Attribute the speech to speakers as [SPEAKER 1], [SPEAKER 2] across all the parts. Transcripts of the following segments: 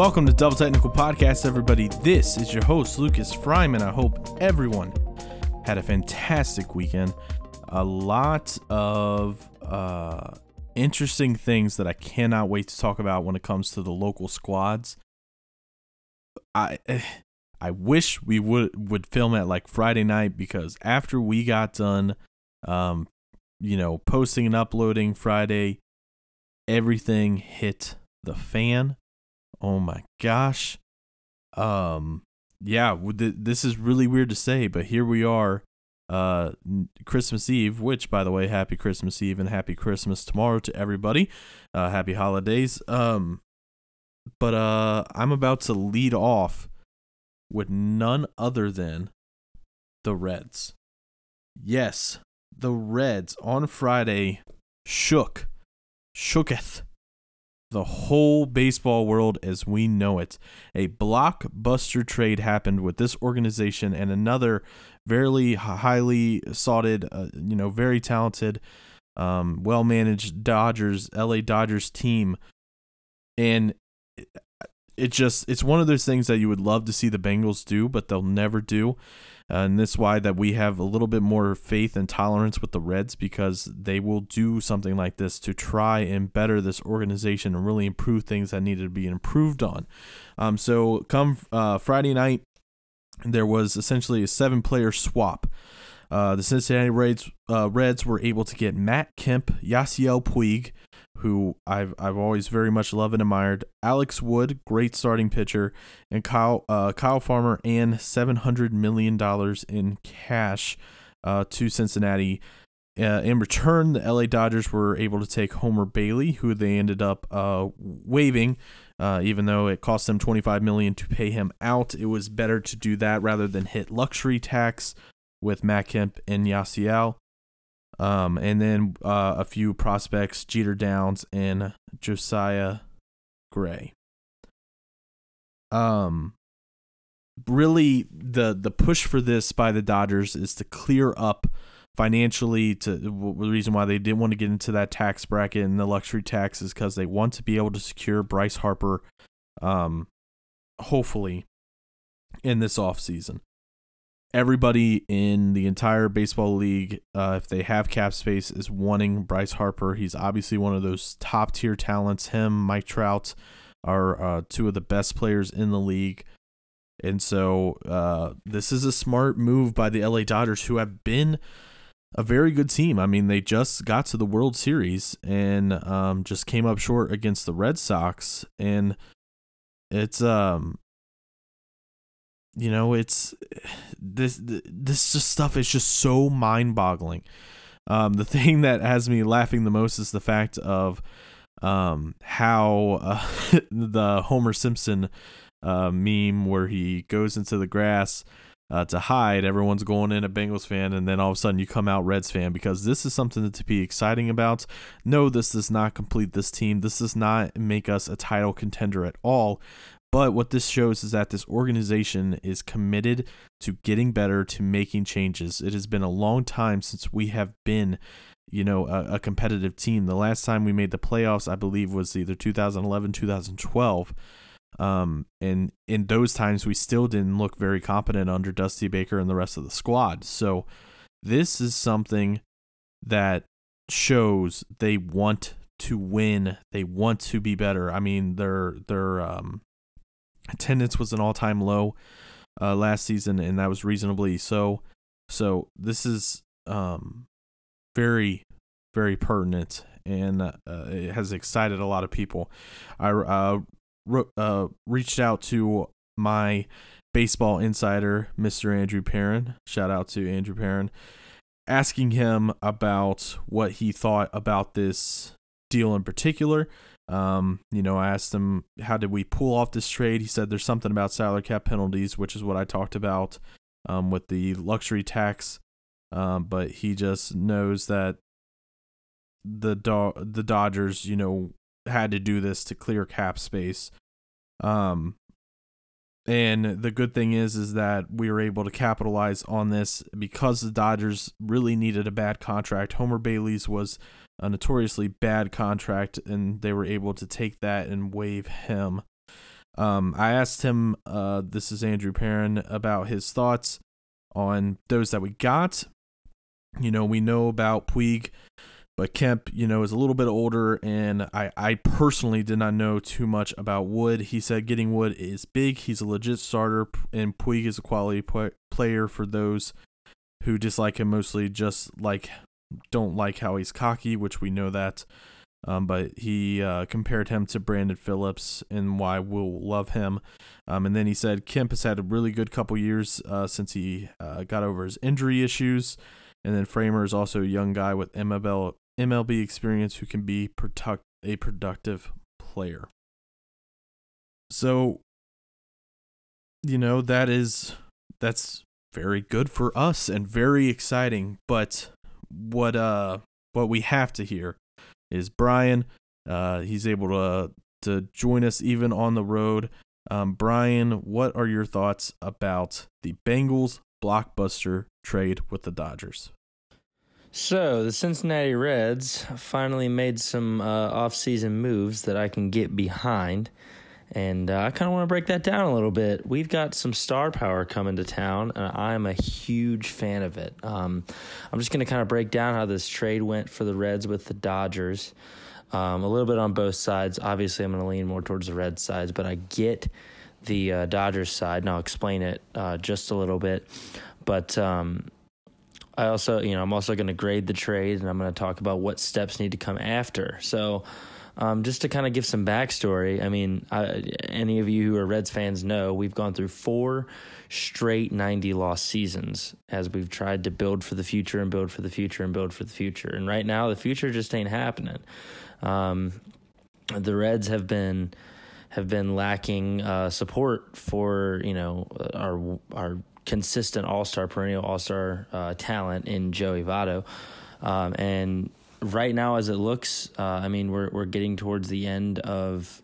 [SPEAKER 1] Welcome to Double Technical Podcast, everybody. This is your host, Lucas Fryman. I hope everyone had a fantastic weekend. A lot of uh, interesting things that I cannot wait to talk about when it comes to the local squads. I I wish we would would film it like Friday night because after we got done, um, you know, posting and uploading Friday, everything hit the fan. Oh my gosh. Um, yeah, this is really weird to say, but here we are uh, Christmas Eve, which, by the way, happy Christmas Eve and happy Christmas tomorrow to everybody. Uh, happy holidays. Um, but uh, I'm about to lead off with none other than the Reds. Yes, the Reds on Friday shook, shooketh the whole baseball world as we know it. A blockbuster trade happened with this organization and another very highly sought, uh, you know, very talented, um, well managed Dodgers, LA Dodgers team. And it just, it's one of those things that you would love to see the Bengals do, but they'll never do. Uh, and this is why that we have a little bit more faith and tolerance with the Reds because they will do something like this to try and better this organization and really improve things that needed to be improved on. Um, so come uh, Friday night, there was essentially a seven-player swap. Uh, the Cincinnati Reds uh, Reds were able to get Matt Kemp, Yasiel Puig, who I've I've always very much loved and admired. Alex Wood, great starting pitcher, and Kyle uh, Kyle Farmer and seven hundred million dollars in cash uh, to Cincinnati. Uh, in return, the LA Dodgers were able to take Homer Bailey, who they ended up uh, waiving. Uh, even though it cost them 25 million to pay him out, it was better to do that rather than hit luxury tax with Matt Kemp and Yasiel. Um, and then uh, a few prospects, Jeter Downs and Josiah Gray. Um, really, the the push for this by the Dodgers is to clear up financially. To the reason why they didn't want to get into that tax bracket and the luxury tax is because they want to be able to secure Bryce Harper, um, hopefully, in this off season everybody in the entire baseball league, uh, if they have cap space, is wanting Bryce Harper. He's obviously one of those top tier talents. Him, Mike Trout are uh, two of the best players in the league. And so uh, this is a smart move by the LA Dodgers, who have been a very good team. I mean, they just got to the World Series and um, just came up short against the Red Sox. And it's um you know it's this this just stuff is just so mind-boggling. Um, the thing that has me laughing the most is the fact of um, how uh, the homer simpson uh, meme where he goes into the grass uh, to hide everyone's going in a bengals fan and then all of a sudden you come out reds fan because this is something to be exciting about. No this does not complete this team. This does not make us a title contender at all but what this shows is that this organization is committed to getting better, to making changes. It has been a long time since we have been, you know, a, a competitive team. The last time we made the playoffs, I believe, was either 2011, 2012. Um, and in those times, we still didn't look very competent under Dusty Baker and the rest of the squad. So this is something that shows they want to win. They want to be better. I mean, they're they're um Attendance was an all time low uh, last season, and that was reasonably so. So this is um, very, very pertinent, and uh, it has excited a lot of people. I uh, uh, reached out to my baseball insider, Mr. Andrew Perrin. Shout out to Andrew Perrin, asking him about what he thought about this deal in particular. Um, you know, I asked him, how did we pull off this trade? He said there's something about salary cap penalties, which is what I talked about um, with the luxury tax. Um, but he just knows that the Do- the Dodgers, you know, had to do this to clear cap space. Um, and the good thing is, is that we were able to capitalize on this because the Dodgers really needed a bad contract. Homer Bailey's was a notoriously bad contract, and they were able to take that and waive him. Um, I asked him, uh, this is Andrew Perrin, about his thoughts on those that we got. You know, we know about Puig, but Kemp, you know, is a little bit older, and I, I personally did not know too much about Wood. He said getting Wood is big. He's a legit starter, and Puig is a quality player for those who dislike him mostly just like don't like how he's cocky, which we know that. Um, but he uh, compared him to Brandon Phillips and why we'll love him. Um, and then he said Kemp has had a really good couple years uh, since he uh, got over his injury issues. And then Farmer is also a young guy with MLB MLB experience who can be product, a productive player. So, you know, that is that's very good for us and very exciting, but what uh what we have to hear is Brian uh he's able to to join us even on the road. Um Brian, what are your thoughts about the Bengals blockbuster trade with the Dodgers?
[SPEAKER 2] So the Cincinnati Reds finally made some uh, off-season moves that I can get behind, and uh, I kind of want to break that down a little bit. We've got some star power coming to town, and I'm a huge fan of it. Um, I'm just going to kind of break down how this trade went for the Reds with the Dodgers. Um, a little bit on both sides. Obviously, I'm going to lean more towards the Red sides, but I get the uh, Dodgers side, and I'll explain it uh, just a little bit. But um, I also, you know, I'm also going to grade the trade and I'm going to talk about what steps need to come after. So, um, just to kind of give some backstory, I mean, I, any of you who are Reds fans know we've gone through four straight 90 loss seasons as we've tried to build for the future and build for the future and build for the future. And right now, the future just ain't happening. Um, the Reds have been have been lacking uh, support for you know our our consistent All Star, perennial All Star uh, talent in Joey Votto. Um, and right now, as it looks, uh, I mean, we're we're getting towards the end of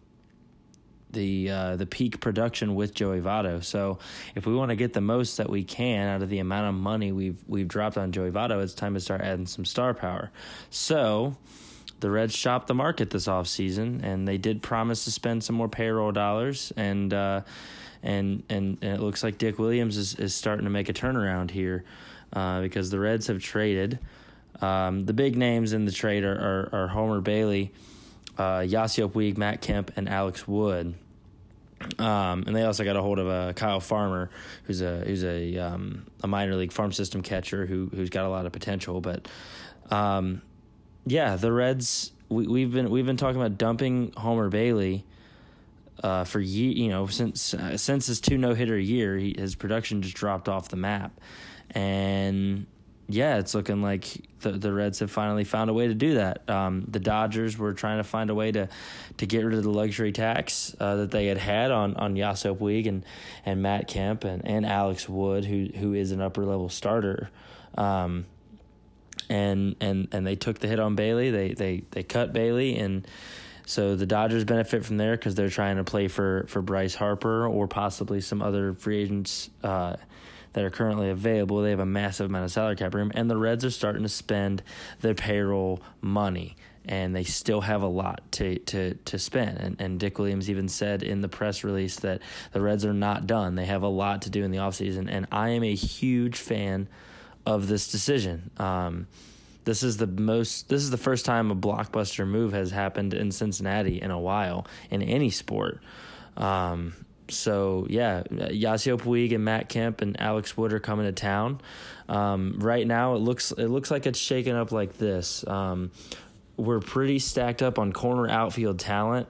[SPEAKER 2] the uh, the peak production with Joey Votto. So if we want to get the most that we can out of the amount of money we've we've dropped on Joey Votto, it's time to start adding some star power. So the Reds shopped the market this offseason, and they did promise to spend some more payroll dollars and uh, and and, and it looks like Dick Williams is, is starting to make a turnaround here uh, because the Reds have traded. Um, the big names in the trade are, are, are Homer Bailey, uh, Yasiel Puig, Matt Kemp, and Alex Wood. Um, and they also got a hold of uh, Kyle Farmer, who's a who's a um, a minor league farm system catcher who who's got a lot of potential. But um, yeah, the Reds we, we've been we've been talking about dumping Homer Bailey uh, for ye- you know since uh, since his two no hitter year, he, his production just dropped off the map, and yeah, it's looking like the the Reds have finally found a way to do that. Um, the Dodgers were trying to find a way to to get rid of the luxury tax uh, that they had had on on Yasiel Puig and and Matt Kemp and, and Alex Wood, who who is an upper level starter. Um, and and and they took the hit on Bailey. They they they cut Bailey and so the Dodgers benefit from there because they're trying to play for for Bryce Harper or possibly some other free agents uh, that are currently available. They have a massive amount of salary cap room, and the Reds are starting to spend their payroll money. And they still have a lot to, to, to spend. And, and Dick Williams even said in the press release that the Reds are not done. They have a lot to do in the offseason. And I am a huge fan of this decision. Um, this is the most this is the first time a blockbuster move has happened in Cincinnati in a while in any sport. Um, so yeah, Yasiel Puig and Matt Kemp and Alex Wood are coming to town. Um, right now, it looks it looks like it's shaking up like this. Um, we're pretty stacked up on corner outfield talent.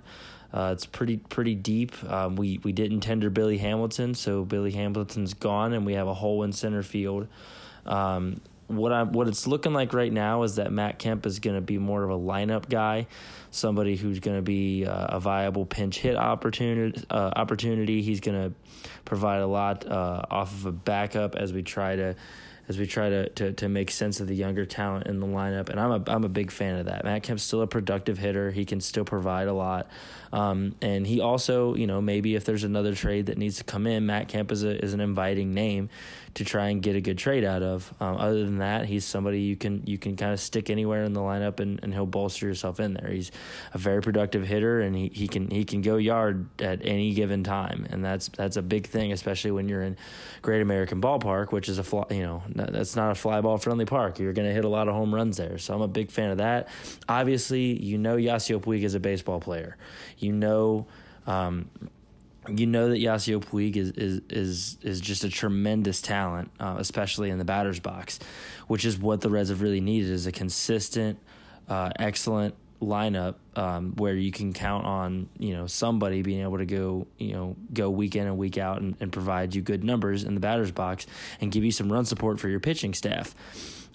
[SPEAKER 2] Uh, it's pretty pretty deep. Um, we we didn't tender Billy Hamilton, so Billy Hamilton's gone, and we have a hole in center field. Um, what I what it's looking like right now is that Matt Kemp is going to be more of a lineup guy, somebody who's going to be uh, a viable pinch hit opportunity. Uh, opportunity. He's going to provide a lot uh, off of a backup as we try to as we try to, to to make sense of the younger talent in the lineup. And I'm a I'm a big fan of that. Matt Kemp's still a productive hitter. He can still provide a lot. Um, and he also, you know, maybe if there's another trade that needs to come in, Matt Kemp is a, is an inviting name to try and get a good trade out of. Um, other than that, he's somebody you can you can kind of stick anywhere in the lineup and, and he'll bolster yourself in there. He's a very productive hitter and he, he can he can go yard at any given time, and that's that's a big thing, especially when you're in Great American Ballpark, which is a fly, you know that's not a fly ball friendly park. You're going to hit a lot of home runs there, so I'm a big fan of that. Obviously, you know Yasiel Puig is a baseball player. You know. Um, you know that Yasiel Puig is, is is is just a tremendous talent, uh, especially in the batter's box, which is what the Reds have really needed is a consistent, uh, excellent lineup um, where you can count on you know somebody being able to go you know go week in and week out and, and provide you good numbers in the batter's box and give you some run support for your pitching staff.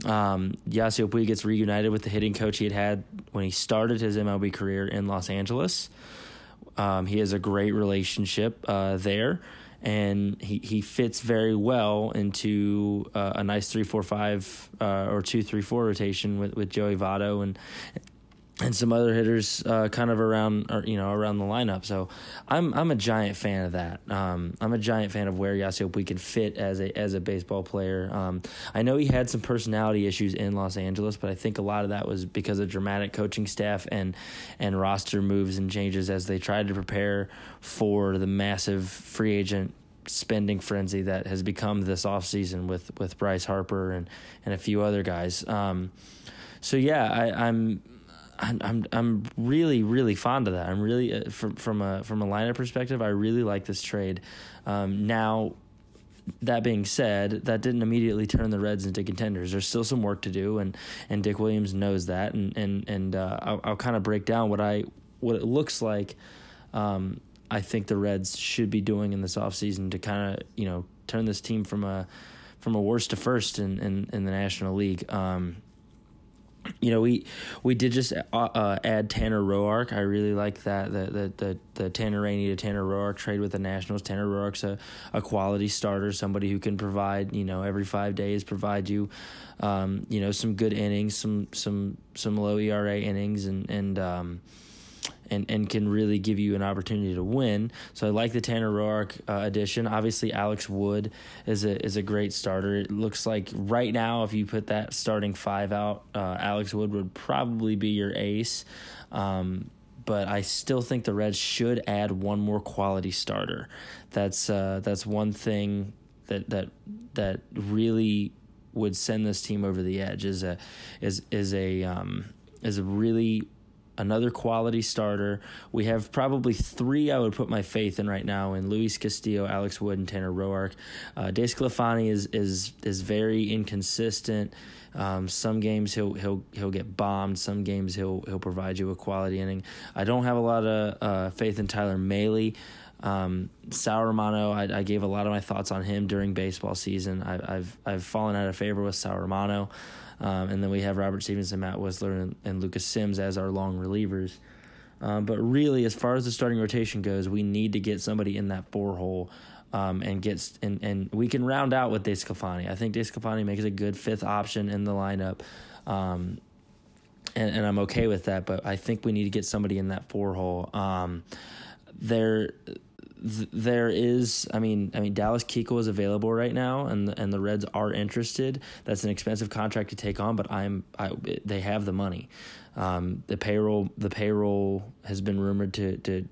[SPEAKER 2] Um, Yasiel Puig gets reunited with the hitting coach he had had when he started his MLB career in Los Angeles. Um, he has a great relationship uh, there, and he, he fits very well into uh, a nice three four five uh, or two three four rotation with, with Joey Votto and and some other hitters uh, kind of around or, you know around the lineup. So I'm I'm a giant fan of that. Um, I'm a giant fan of where Yasiel Puig can fit as a as a baseball player. Um, I know he had some personality issues in Los Angeles, but I think a lot of that was because of dramatic coaching staff and and roster moves and changes as they tried to prepare for the massive free agent spending frenzy that has become this offseason with with Bryce Harper and and a few other guys. Um, so yeah, I, I'm I'm I'm really really fond of that. I'm really uh, from from a from a lineup perspective. I really like this trade. Um, now, that being said, that didn't immediately turn the Reds into contenders. There's still some work to do, and and Dick Williams knows that. And and and uh, I'll, I'll kind of break down what I what it looks like. Um, I think the Reds should be doing in this offseason to kind of you know turn this team from a from a worst to first in in, in the National League. Um, you know, we we did just uh, uh, add Tanner Roark. I really like that the the the, the Tanner Rainey to Tanner Roark trade with the Nationals. Tanner Roark's a, a quality starter, somebody who can provide you know every five days provide you, um, you know, some good innings, some some some low ERA innings, and and um, and, and can really give you an opportunity to win. So I like the Tanner Roark uh, addition. Obviously, Alex Wood is a is a great starter. It looks like right now, if you put that starting five out, uh, Alex Wood would probably be your ace. Um, but I still think the Reds should add one more quality starter. That's uh, that's one thing that that that really would send this team over the edge. Is a is is a um, is a really another quality starter. We have probably three I would put my faith in right now in Luis Castillo, Alex Wood, and Tanner Roark. Uh, DeSclafani is is is very inconsistent. Um, some games he'll he'll he'll get bombed. Some games he'll he'll provide you a quality inning. I don't have a lot of uh, faith in Tyler Mahle. Um, Sal Romano, I, I, gave a lot of my thoughts on him during baseball season. I, have I've fallen out of favor with Sal Romano. Um, and then we have Robert Stephenson, Matt Wisler, and, and Lucas Sims as our long relievers. Um, but really, as far as the starting rotation goes, we need to get somebody in that four hole. Um, and gets and, and we can round out with DeSclafani. I think DeSclafani makes a good fifth option in the lineup, um, and, and, I'm okay with that. But I think we need to get somebody in that four hole. Um, there, there is I mean I mean Dallas Keuchel is available right now and the, and the Reds are interested. That's an expensive contract to take on, but I'm I, they have the money. Um, the payroll the payroll has been rumored to to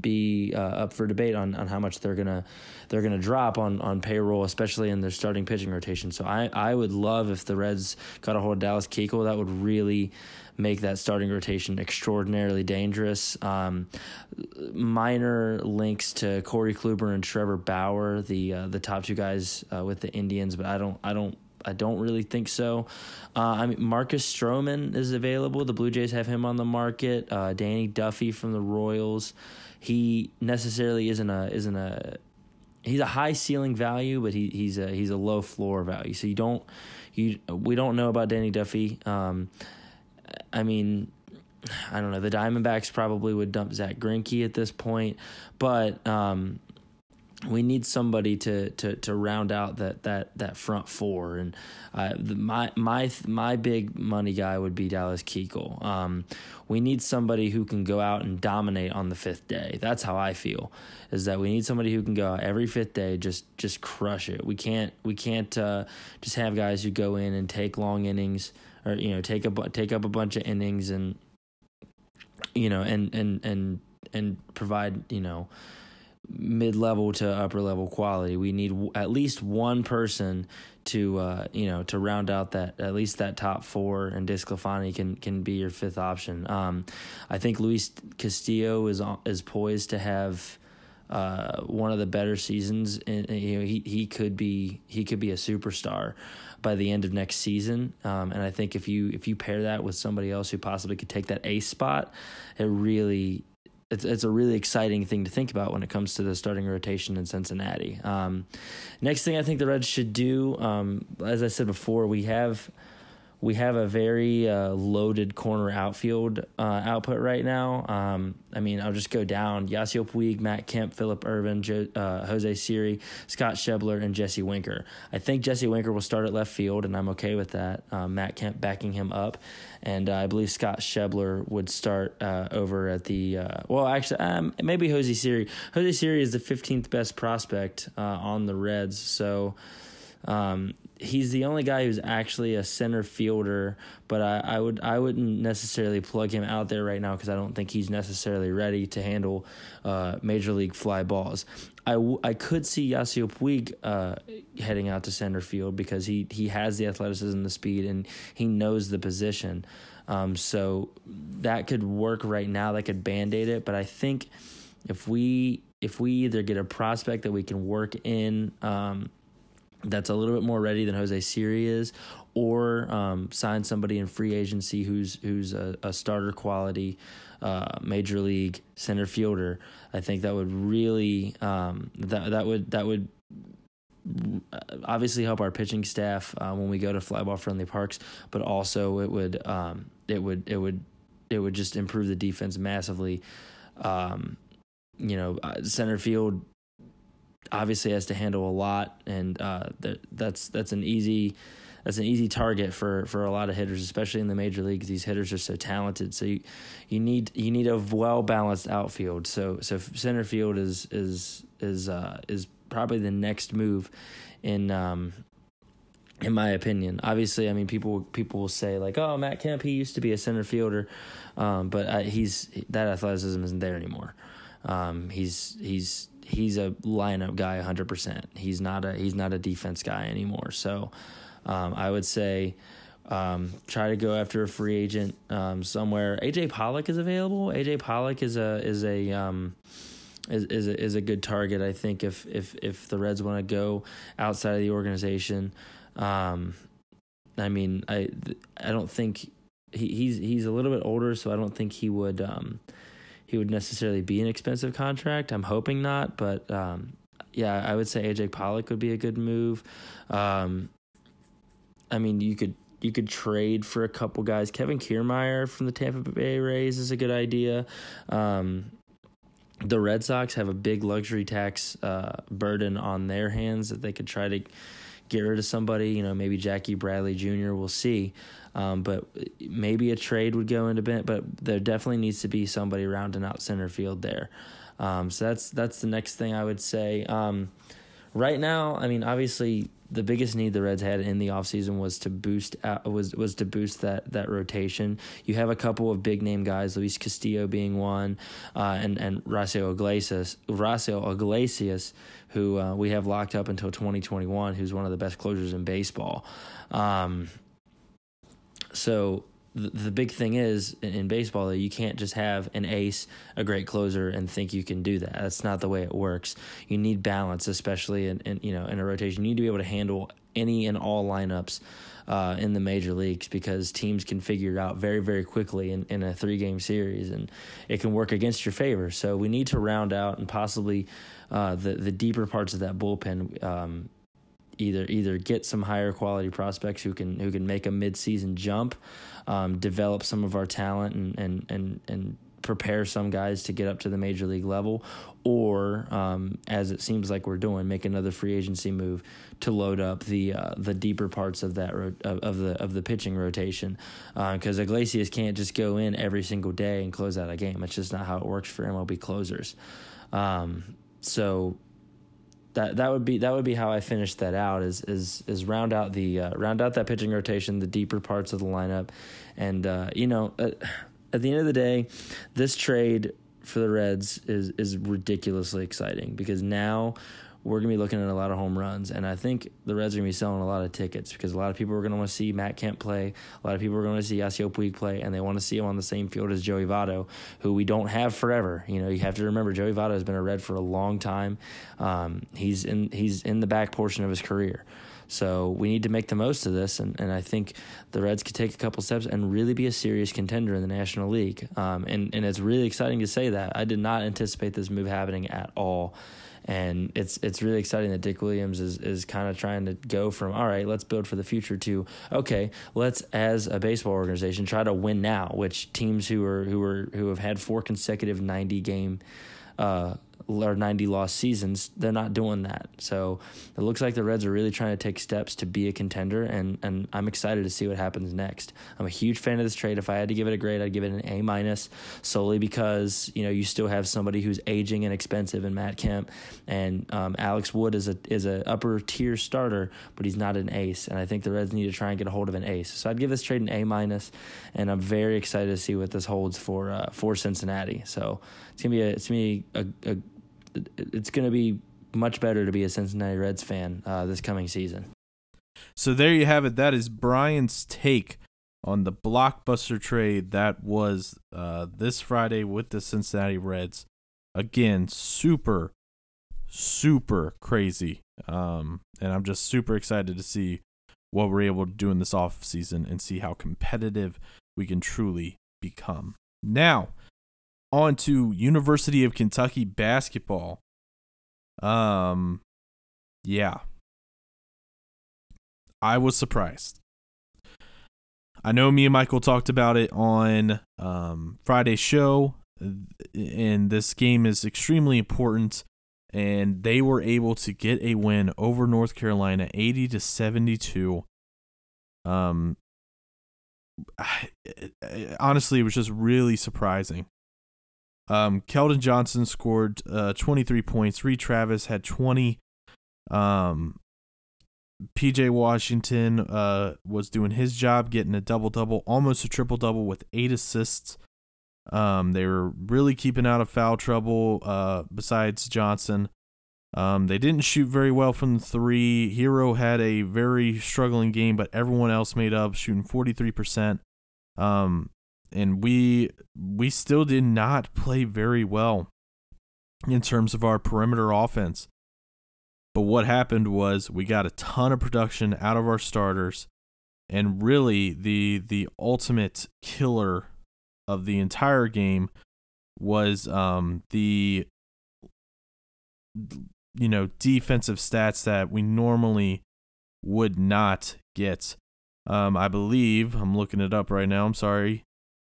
[SPEAKER 2] be uh, up for debate on, on how much they're gonna they're gonna drop on, on payroll, especially in their starting pitching rotation. So I, I would love if the Reds got a hold of Dallas Keuchel. That would really make that starting rotation extraordinarily dangerous. Um, minor links to Corey Kluber and Trevor Bauer, the uh, the top two guys uh, with the Indians, but I don't I don't I don't really think so. Uh, I mean, Marcus Stroman is available. The Blue Jays have him on the market. Uh, Danny Duffy from the Royals. He necessarily isn't a isn't a he's a high ceiling value, but he, he's a he's a low floor value. So you don't you we don't know about Danny Duffy. Um, I mean, I don't know. The Diamondbacks probably would dump Zack Greinke at this point, but um, we need somebody to to to round out that that that front four and uh, the, my my my big money guy would be Dallas Keuchel. Um, we need somebody who can go out and dominate on the fifth day. That's how I feel. Is that we need somebody who can go out every fifth day just just crush it. We can't we can't uh, just have guys who go in and take long innings or you know take a take up a bunch of innings and you know and and and and provide you know mid-level to upper level quality. We need w- at least one person to uh, you know to round out that at least that top four, and DeSclafani can can be your fifth option. Um, I think Luis Castillo is is poised to have. Uh, one of the better seasons, and you know he he could be he could be a superstar by the end of next season. Um, and I think if you if you pair that with somebody else who possibly could take that ace spot, it really it's it's a really exciting thing to think about when it comes to the starting rotation in Cincinnati. Um, next thing I think the Reds should do, um, as I said before, we have we have a very uh, loaded corner outfield uh, output right now. Um, I mean, I'll just go down: Yasiel Puig, Matt Kemp, Philip Ervin, jo- uh, Jose Siri, Scott Schebler, and Jesse Winker. I think Jesse Winker will start at left field, and I'm okay with that. Um, Matt Kemp backing him up, and uh, I believe Scott Schebler would start uh, over at the. Uh, well, actually, um, maybe Jose Siri. Jose Siri is the 15th best prospect on the Reds, so. Um, he's the only guy who's actually a center fielder, but I, I would I wouldn't necessarily plug him out there right now because I don't think he's necessarily ready to handle uh, major league fly balls. I, w- I could see Yasiel Puig uh, heading out to center field because he he has the athleticism, the speed, and he knows the position. Um, so that could work right now. That could band aid it, but I think if we if we either get a prospect that we can work in. Um, that's a little bit more ready than Jose Siri is, or um, sign somebody in free agency who's who's a, a starter quality uh, major league center fielder. I think that would really um, that that would that would obviously help our pitching staff uh, when we go to flyball friendly parks, but also it would um, it would it would it would just improve the defense massively. Um, you know, uh, center field obviously has to handle a lot, and uh, that, that's that's an easy that's an easy target for for a lot of hitters, especially in the major leagues. These hitters are so talented, so you you need you need a well balanced outfield. So so center field is is is uh, is probably the next move in um, in my opinion. Obviously, I mean people people will say like, "Oh, Matt Kemp, he used to be a center fielder," um, but uh, he's that athleticism isn't there anymore. Um, he's he's he's a lineup guy 100%. He's not a he's not a defense guy anymore. So um, I would say um, try to go after a free agent um, somewhere. AJ Pollock is available. AJ Pollock is a is a um, is is a, is a good target. I think if if if the Reds want to go outside of the organization, um, I mean I I don't think he, he's he's a little bit older, so I don't think he would um, he would necessarily be an expensive contract. I'm hoping not, but um, yeah, I would say AJ Pollock would be a good move. Um, I mean, you could you could trade for a couple guys. Kevin Kiermaier from the Tampa Bay Rays is a good idea. Um, the Red Sox have a big luxury tax uh, burden on their hands that they could try to get rid of somebody. You know, maybe Jackie Bradley Jr. We'll see. Um, but maybe a trade would go into bit, but there definitely needs to be somebody rounding out center field there. Um, so that's that's the next thing I would say. Um, right now, I mean, obviously the biggest need the Reds had in the offseason was to boost out, was was to boost that that rotation. You have a couple of big name guys, Luis Castillo being one, uh, and and Raisel Iglesias, Raisel Iglesias, who uh, we have locked up until 2021, who's one of the best closers in baseball. Um, so the, the big thing is in, in baseball that you can't just have an ace, a great closer, and think you can do that. That's not the way it works. You need balance, especially in, in you know in a rotation. You need to be able to handle any and all lineups. Uh, in the major leagues because teams can figure it out very, very quickly in, in a three game series and it can work against your favor. So we need to round out and possibly uh, the, the deeper parts of that bullpen um, either either get some higher quality prospects who can who can make a midseason jump, um, develop some of our talent and and and and prepare some guys to get up to the major league level, or um, as it seems like we're doing, make another free agency move to load up the uh, the deeper parts of that ro- of the of the pitching rotation, because uh, Iglesias can't just go in every single day and close out a game. It's just not how it works for MLB closers. Um, so that that would be that would be how I finish that out is is is round out the uh, round out that pitching rotation, the deeper parts of the lineup, and uh, you know, at, at the end of the day, this trade for the Reds is is ridiculously exciting because now we're going to be looking at a lot of home runs. And I think the Reds are going to be selling a lot of tickets because a lot of people are going to want to see Matt Kemp play. A lot of people are going to see Yasiel Puig play, and they want to see him on the same field as Joey Votto, who we don't have forever. You know, you have to remember Joey Votto has been a Red for a long time. Um, he's in he's in the back portion of his career. So we need to make the most of this, and, and I think the Reds could take a couple steps and really be a serious contender in the National League. Um, and and it's really exciting to say that. I did not anticipate this move happening at all and it's it's really exciting that Dick Williams is is kind of trying to go from all right, let's build for the future to okay, let's as a baseball organization try to win now. Which teams who are who are who have had four consecutive ninety game uh, or 90 loss seasons, they're not doing that. So it looks like the Reds are really trying to take steps to be a contender, and, and I'm excited to see what happens next. I'm a huge fan of this trade. If I had to give it a grade, I'd give it an A minus, solely because you know you still have somebody who's aging and expensive in Matt Kemp, and um, Alex Wood is a is a upper tier starter, but he's not an ace, and I think the Reds need to try and get a hold of an ace. So I'd give this trade an A minus, and I'm very excited to see what this holds for uh, for Cincinnati. So it's gonna be a, it's gonna be a, a it's going to be much better to be a Cincinnati Reds fan uh, this coming season.
[SPEAKER 1] So there you have it. That is Brian's take on the blockbuster trade that was uh, this Friday with the Cincinnati Reds. Again, super, super crazy. Um, and I'm just super excited to see what we're able to do in this off season and see how competitive we can truly become. Now, on to University of Kentucky basketball. Um, yeah. I was surprised. I know me and Michael talked about it on um, Friday's show, and this game is extremely important. And they were able to get a win over North Carolina, eighty to seventy-two. Um, honestly, it was just really surprising. Um, Keldon Johnson scored uh, 23 points. Reid Travis had 20. Um, PJ Washington uh, was doing his job, getting a double double, almost a triple double with eight assists. Um, they were really keeping out of foul trouble. Uh, besides Johnson, um, they didn't shoot very well from the three. Herro had a very struggling game, but everyone else made up, shooting forty three percent. Um, and we we still did not play very well in terms of our perimeter offense. But what happened was we got a ton of production out of our starters and really the the ultimate killer of the entire game was um the you know defensive stats that we normally would not get um i believe i'm looking it up right now i'm sorry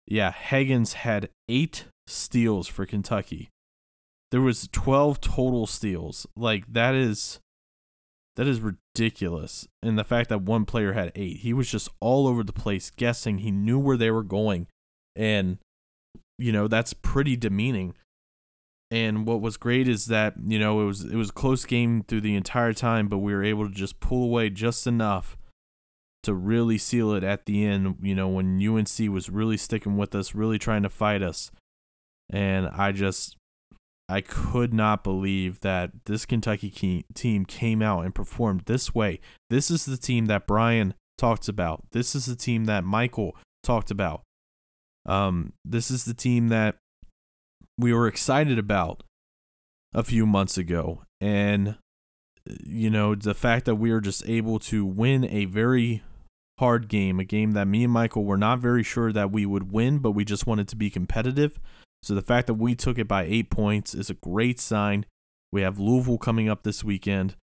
[SPEAKER 1] yeah, Hagans had eight steals for Kentucky. There was 12 total steals. Like that is that is ridiculous. And the fact that one player had 8. He was just all over the place guessing. He knew where they were going and you know, that's pretty demeaning. And what was great is that, you know, it was it was a close game through the entire time, but we were able to just pull away just enough to really seal it at the end, you know, when UNC was really sticking with us, really trying to fight us. And I just, I could not believe that this Kentucky team came out and performed this way. This is the team that Brian talked about. This is the team that Michael talked about. Um, this is the team that we were excited about a few months ago. And, you know, the fact that we were just able to win a very hard game, a game that me and Michael were not very sure that we would win, but we just wanted to be competitive. So the fact that we took it by eight points is a great sign. We have Louisville coming up this weekend,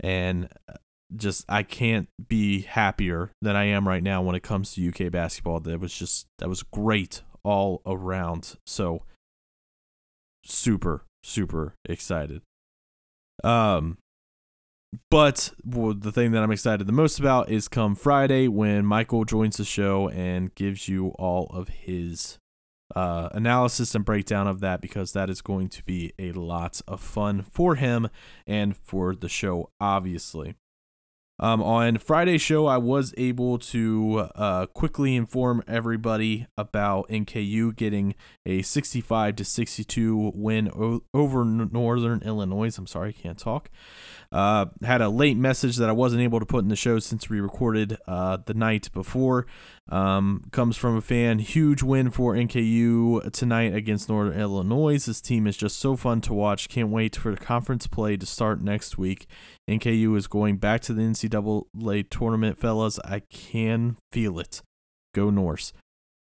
[SPEAKER 1] and uh, just I can't be happier than I am right now when it comes to UK basketball. That was just that was great all around. So super super excited. Um but well, the thing that I'm excited the most about is come Friday when Michael joins the show and gives you all of his uh, analysis and breakdown of that because that is going to be a lot of fun for him and for the show, obviously. Um, on Friday's show, I was able to uh, quickly inform everybody about NKU getting a 65 to 62 win o- over Northern Illinois. I'm sorry, I can't talk. Uh, had a late message that I wasn't able to put in the show since we recorded uh, the night before. Um, comes from a fan. Huge win for NKU tonight against Northern Illinois. This team is just so fun to watch. Can't wait for the conference play to start next week. NKU is going back to the NCAA tournament, fellas. I can feel it. Go Norse.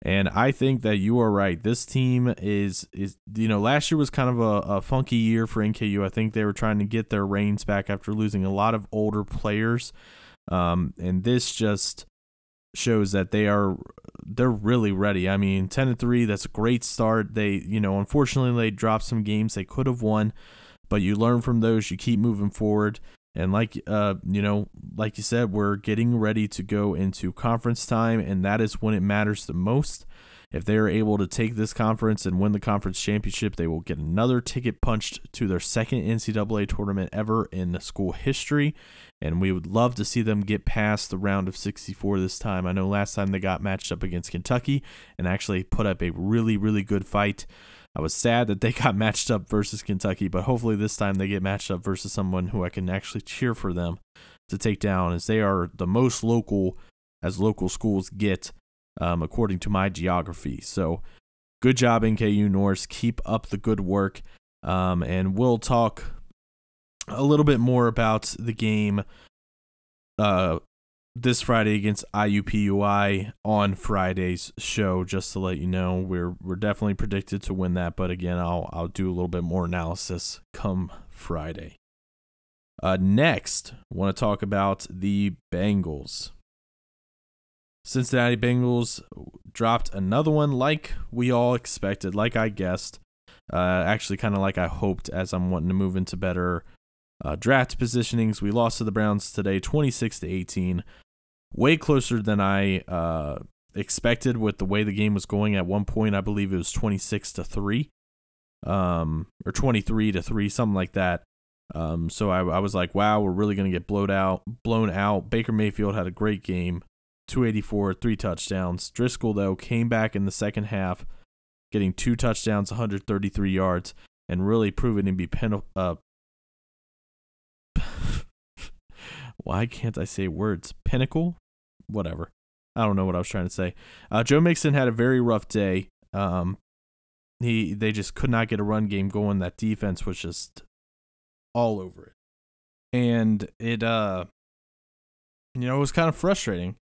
[SPEAKER 1] And I think that you are right. This team is is you know last year was kind of a, a funky year for NKU. I think they were trying to get their reins back after losing a lot of older players, um, and this just shows that they are they're really ready. I mean, ten and three, that's a great start. They you know unfortunately they dropped some games they could have won, but you learn from those. You keep moving forward. And like uh, you know, like you said, we're getting ready to go into conference time, and that is when it matters the most. If they are able to take this conference and win the conference championship, they will get another ticket punched to their second NCAA tournament ever in school history. And we would love to see them get past the round of 64 this time. I know last time they got matched up against Kentucky and actually put up a really, really good fight. I was sad that they got matched up versus Kentucky, but hopefully this time they get matched up versus someone who I can actually cheer for them to take down, as they are the most local as local schools get, um, according to my geography. So good job, NKU Norse. Keep up the good work. Um, and we'll talk a little bit more about the game uh, this Friday against IUPUI on Friday's show. Just to let you know, we're we're definitely predicted to win that, but again, I'll I'll do a little bit more analysis come Friday. Uh, next, want to talk about the Bengals. Cincinnati Bengals dropped another one, like we all expected, like I guessed. Uh, actually, kind of like I hoped, as I'm wanting to move into better uh, draft positionings. We lost to the Browns today, 26 to 18 way closer than I uh, expected with the way the game was going. At one point, I believe it was 26 to 3, um, or 23 to 3, something like that. Um, so I, I was like, wow, we're really going to get blown out. Blown out. Baker Mayfield had a great game, 284, three touchdowns. Driskel, though, came back in the second half, getting two touchdowns, 133 yards, and really proving to be pen, uh, why can't I say words? Pinnacle? Whatever. I don't know what I was trying to say. Uh, Joe Mixon had a very rough day. Um, he they just could not get a run game going. That defense was just all over it, and it uh, you know, it was kind of frustrating.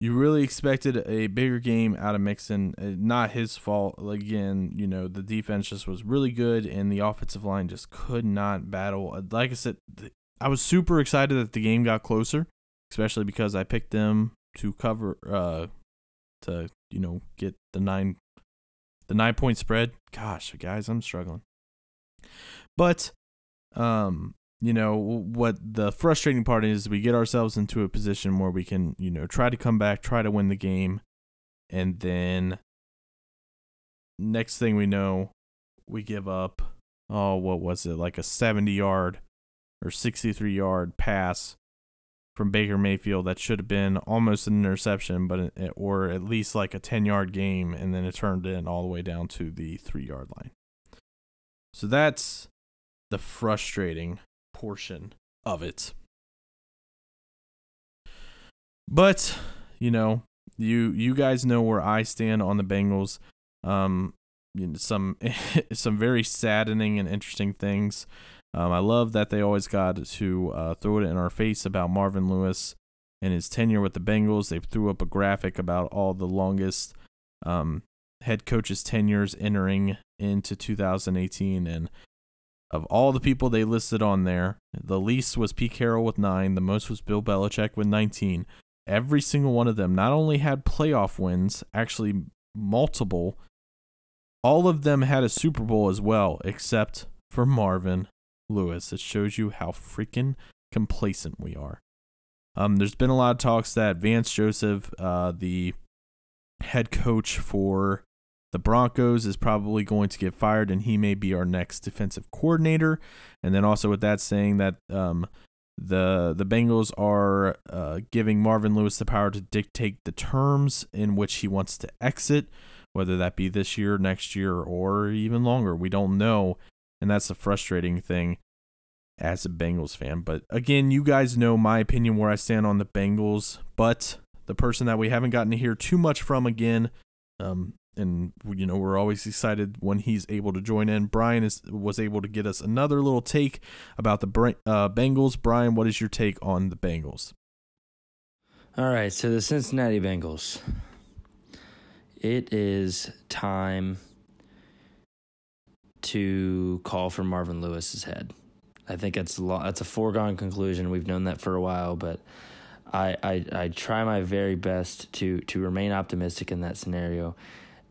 [SPEAKER 1] You really expected a bigger game out of Mixon. Uh, not his fault. Again, you know, the defense just was really good, and the offensive line just could not battle. Uh, like I said, I was super excited that the game got closer, especially because I picked them to cover uh to you know get the nine the nine point spread. Gosh, guys, I'm struggling. But um you know what the frustrating part is we get ourselves into a position where we can you know try to come back try to win the game and then next thing we know we give up oh what was it like a 70 yard or 63 yard pass from Baker Mayfield that should have been almost an interception, but it, or at least like a 10 yard game, and then it turned in all the way down to the three yard line. So that's the frustrating portion of it. But you know, you you guys know where I stand on the Bengals. Um, you know, some some very saddening and interesting things um, I love that they always got to uh, throw it in our face about Marvin Lewis and his tenure with the Bengals. They threw up a graphic about all the longest um, head coaches' tenures entering into 2018. And of all the people they listed on there, the least was Pete Carroll with nine, the most was Bill Belichick with 19. Every single one of them not only had playoff wins, actually multiple. All of them had a Super Bowl as well, except for Marvin Lewis. It shows you how freaking complacent we are. Um, there's been a lot of talks that Vance Joseph, uh, the head coach for the Broncos, is probably going to get fired, and he may be our next defensive coordinator. And then also with that saying that um, the the Bengals are uh, giving Marvin Lewis the power to dictate the terms in which he wants to exit, whether that be this year, next year, or even longer. We don't know, and that's the frustrating thing as a Bengals fan. But again, you guys know my opinion where I stand on the Bengals. But the person that we haven't gotten to hear too much from again, um, and you know we're always excited when he's able to join in. Brian is was able to get us another little take about the uh, Bengals. Brian, what is your take on the Bengals?
[SPEAKER 2] All right, so the Cincinnati Bengals. It is time to call for Marvin Lewis's head. I think it's a lot, that's a foregone conclusion. We've known that for a while, but I, I I try my very best to to remain optimistic in that scenario.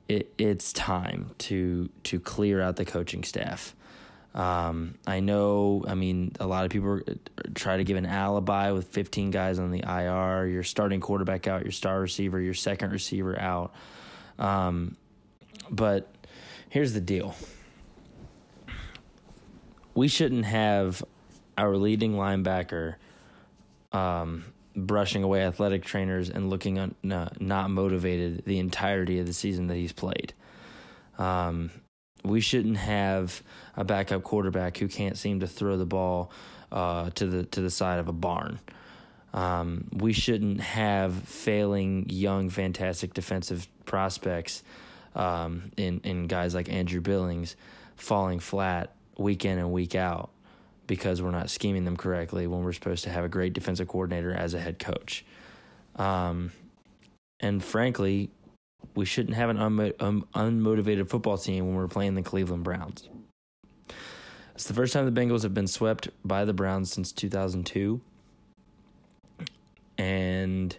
[SPEAKER 2] It, it's time to to clear out the coaching staff. Um, I know. I mean, a lot of people try to give an alibi with 15 guys on the IR. Your starting quarterback out, your star receiver, your second receiver out. Um, but here's the deal we shouldn't have our leading linebacker um, brushing away athletic trainers and looking un, uh, not motivated the entirety of the season that he's played. Um, we shouldn't have a backup quarterback who can't seem to throw the ball uh, to the to the side of a barn. Um, we shouldn't have failing young, fantastic defensive prospects um, in in guys like Andrew Billings falling flat week in and week out because we're not scheming them correctly when we're supposed to have a great defensive coordinator as a head coach. Um, and frankly, we shouldn't have an unmo- unmotivated football team when we're playing the Cleveland Browns. It's the first time the Bengals have been swept by the Browns since 2002. And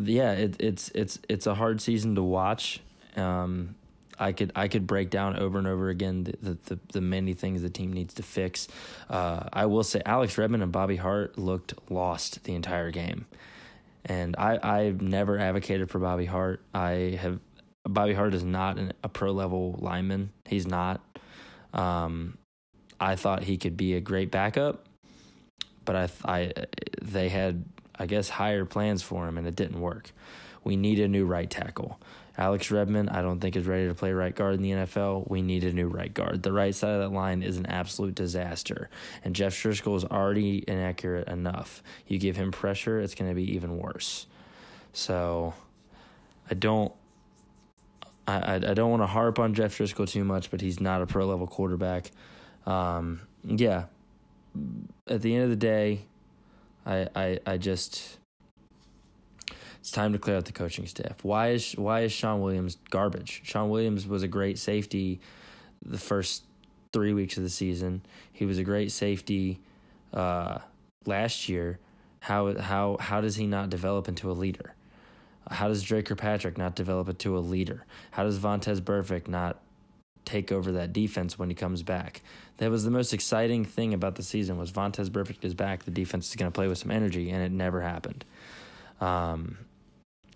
[SPEAKER 2] yeah, it, it's it's it's a hard season to watch. Um, I could I could break down over and over again the the, the many things the team needs to fix. Uh, I will say Alex Redmond and Bobby Hart looked lost the entire game, and I I've never advocated for Bobby Hart. I have Bobby Hart is not an, a pro level lineman. He's not. Um, I thought he could be a great backup, but I I they had I guess higher plans for him and it didn't work. We need a new right tackle. Alex Redmond, I don't think is ready to play right guard in the NFL. We need a new right guard. The right side of that line is an absolute disaster, and Jeff Driskel is already inaccurate enough. You give him pressure, it's going to be even worse. So, I don't. I, I don't want to harp on Jeff Driskel too much, but he's not a pro level quarterback. Um, yeah. At the end of the day, I, I, I just it's time to clear out the coaching staff. Why is why is Shawn Williams garbage? Shawn Williams was a great safety the first three weeks of the season. He was a great safety uh, last year. How how how does he not develop into a leader? How does Dre Kirkpatrick not develop into a leader? How does Vontaze Burfict not take over that defense when he comes back? That was the most exciting thing about the season was Vontaze Burfict is back. The defense is going to play with some energy, and it never happened. Um,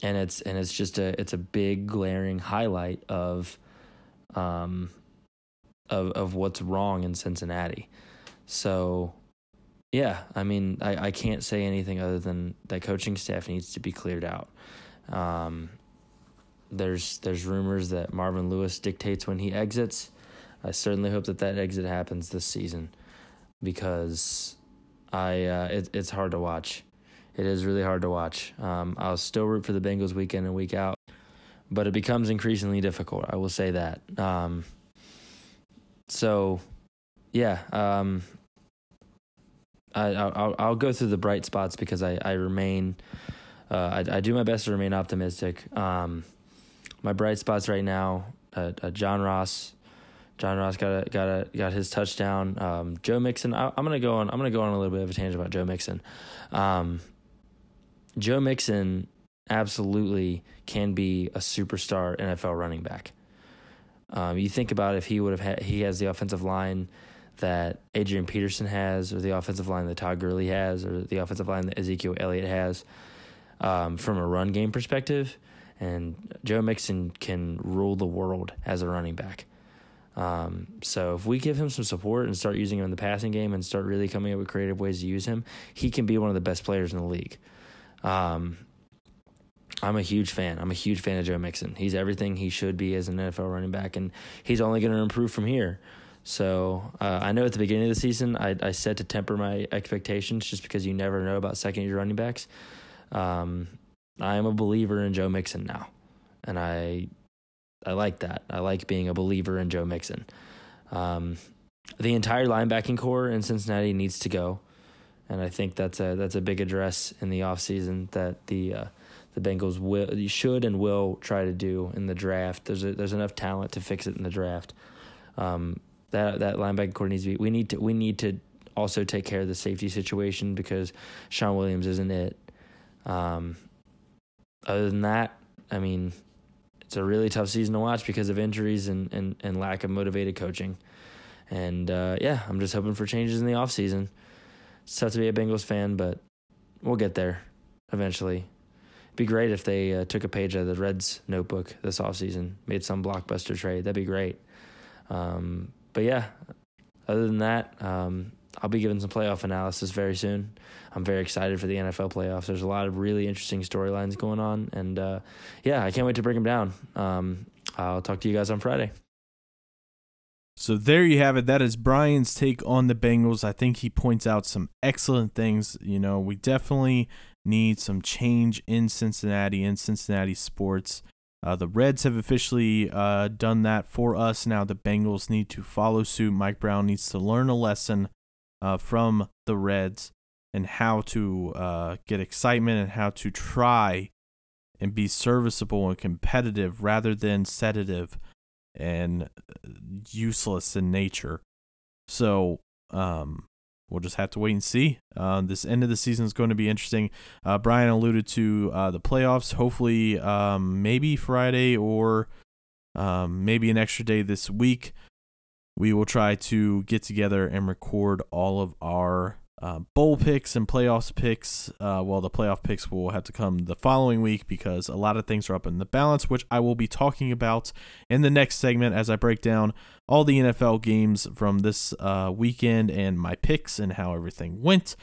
[SPEAKER 2] and it's and it's just a it's a big glaring highlight of um of of what's wrong in Cincinnati. So yeah, I mean I, I can't say anything other than that coaching staff needs to be cleared out. Um there's there's rumors that Marvin Lewis dictates when he exits. I certainly hope that that exit happens this season because I uh, it, it's hard to watch it is really hard to watch. Um, I'll still root for the Bengals week in and week out, but it becomes increasingly difficult. I will say that. Um, so, yeah, um, I, will I'll go through the bright spots because I I remain. Uh, I, I do my best to remain optimistic. Um, my bright spots right now: uh, uh, John Ross, John Ross got a, got a, got his touchdown. Um, Joe Mixon. I, am gonna go on. I'm gonna go on a little bit of a tangent about Joe Mixon. Joe Mixon absolutely can be a superstar NFL running back. Um, you think about if he would have had, he has the offensive line that Adrian Peterson has, or the offensive line that Todd Gurley has, or the offensive line that Ezekiel Elliott has, um, from a run game perspective. And Joe Mixon can rule the world as a running back. Um, so if we give him some support and start using him in the passing game and start really coming up with creative ways to use him, he can be one of the best players in the league. Um, I'm a huge fan. I'm a huge fan of Joe Mixon. He's everything he should be as an NFL running back, and he's only going to improve from here. So uh, I know at the beginning of the season, I, I said to temper my expectations just because you never know about second year running backs. Um, I am a believer in Joe Mixon now, and I I like that. I like being a believer in Joe Mixon. Um, the entire linebacking corps in Cincinnati needs to go, and I think that's a that's a big address in the offseason that the uh, the Bengals will should and will try to do in the draft. There's a, there's enough talent to fix it in the draft. Um, that that linebacking corps needs to be. We need to we need to also take care of the safety situation because Shawn Williams isn't it. Um, other than that, I mean, it's a really tough season to watch because of injuries and, and, and lack of motivated coaching. And uh, yeah, I'm just hoping for changes in the offseason. It's tough to be a Bengals fan, but we'll get there eventually. It'd be great if they uh, took a page out of the Reds notebook this offseason, made some blockbuster trade. That'd be great. Um, but yeah, other than that, um, I'll be giving some playoff analysis very soon. I'm very excited for the NFL playoffs. There's a lot of really interesting storylines going on, and uh, yeah, I can't wait to break them down. Um, I'll talk to you guys on Friday.
[SPEAKER 1] So there you have it. That is Brian's take on the Bengals. I think he points out some excellent things. You know, we definitely need some change in Cincinnati in Cincinnati sports. Uh, the Reds have officially uh, done that for us. Now the Bengals need to follow suit. Mike Brown needs to learn a lesson uh, from the Reds and how to uh, get excitement and how to try and be serviceable and competitive rather than sedative and useless in nature. So, um, we'll just have to wait and see. Uh, this end of the season is going to be interesting. Uh, Brian alluded to uh, the playoffs. Hopefully, um, maybe Friday or um, maybe an extra day this week we will try to get together and record all of our uh, bowl picks and playoffs picks. Uh, well, the playoff picks will have to come the following week because a lot of things are up in the balance, which I will be talking about in the next segment as I break down all the NFL games from this uh, weekend and my picks and how everything went.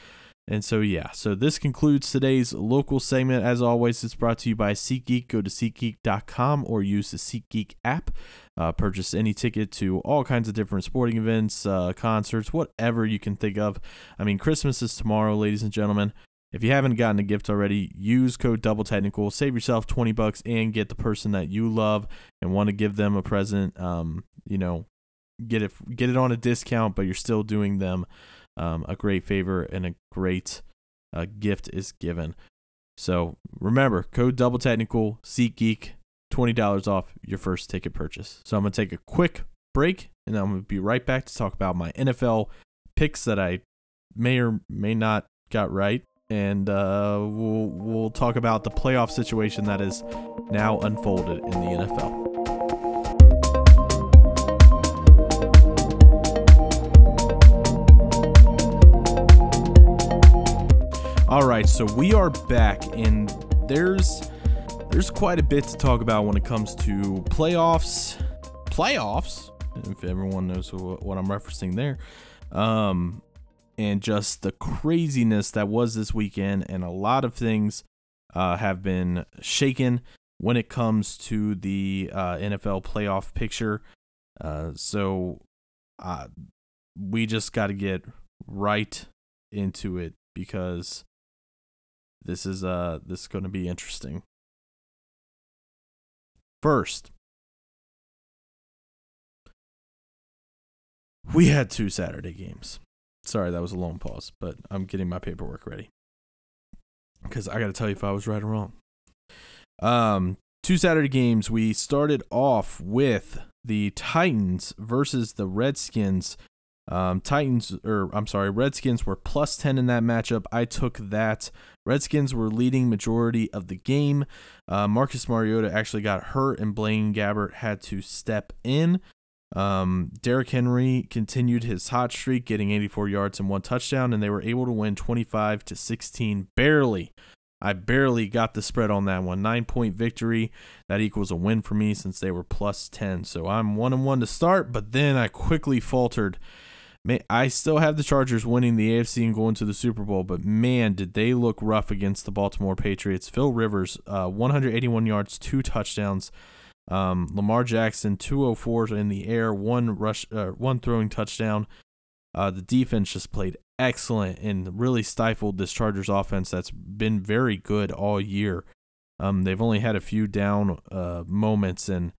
[SPEAKER 1] And so, yeah, so this concludes today's local segment. As always, it's brought to you by SeatGeek. Go to SeatGeek.com or use the SeatGeek app. Uh, purchase any ticket to all kinds of different sporting events, uh, concerts, whatever you can think of. I mean, Christmas is tomorrow, ladies and gentlemen. If you haven't gotten a gift already, use code Double Technical. Save yourself twenty bucks and get the person that you love and want to give them a present. Um, you know, get it get it on a discount, but you're still doing them um, a great favor and a great uh, gift is given. So remember, code Double Technical SeatGeek $20 off your first ticket purchase. So I'm to take a quick break and I'm to be right back to talk about my NFL picks that I may or may not got right. And uh, we'll, we'll talk about the playoff situation that is now unfolded in the NFL. All right, so we are back, and there's there's quite a bit to talk about when it comes to playoffs. Playoffs, if everyone knows what I'm referencing there. Um, and just the craziness that was this weekend, and a lot of things uh, have been shaken when it comes to the uh, NFL playoff picture. Uh, so uh, we just got to get right into it because this is uh this is going to be interesting. First, we had two Saturday games. Sorry, that was a long pause, but I'm getting my paperwork ready. Because I got to tell you if I was right or wrong. Um, two Saturday games. We started off with the Titans versus the Redskins. Um, Titans, or I'm sorry, Redskins were plus 10 in that matchup. I took that. Redskins were leading majority of the game. Uh, Marcus Mariota actually got hurt, and Blaine Gabbert had to step in. Um, Derrick Henry continued his hot streak, getting 84 yards and one touchdown, and they were able to win 25 to 16, barely. I barely got the spread on that one. Nine point victory. That equals a win for me since they were plus 10. So I'm one and one to start, but then I quickly faltered. I still have the Chargers winning the AFC and going to the Super Bowl, but man, did they look rough against the Baltimore Patriots. Phil Rivers, uh, 181 yards, two touchdowns. Um, Lamar Jackson, 204 in the air, one rush, uh, one throwing touchdown. Uh, the defense just played excellent and really stifled this Chargers offense that's been very good all year. Um, they've only had a few down uh, moments, and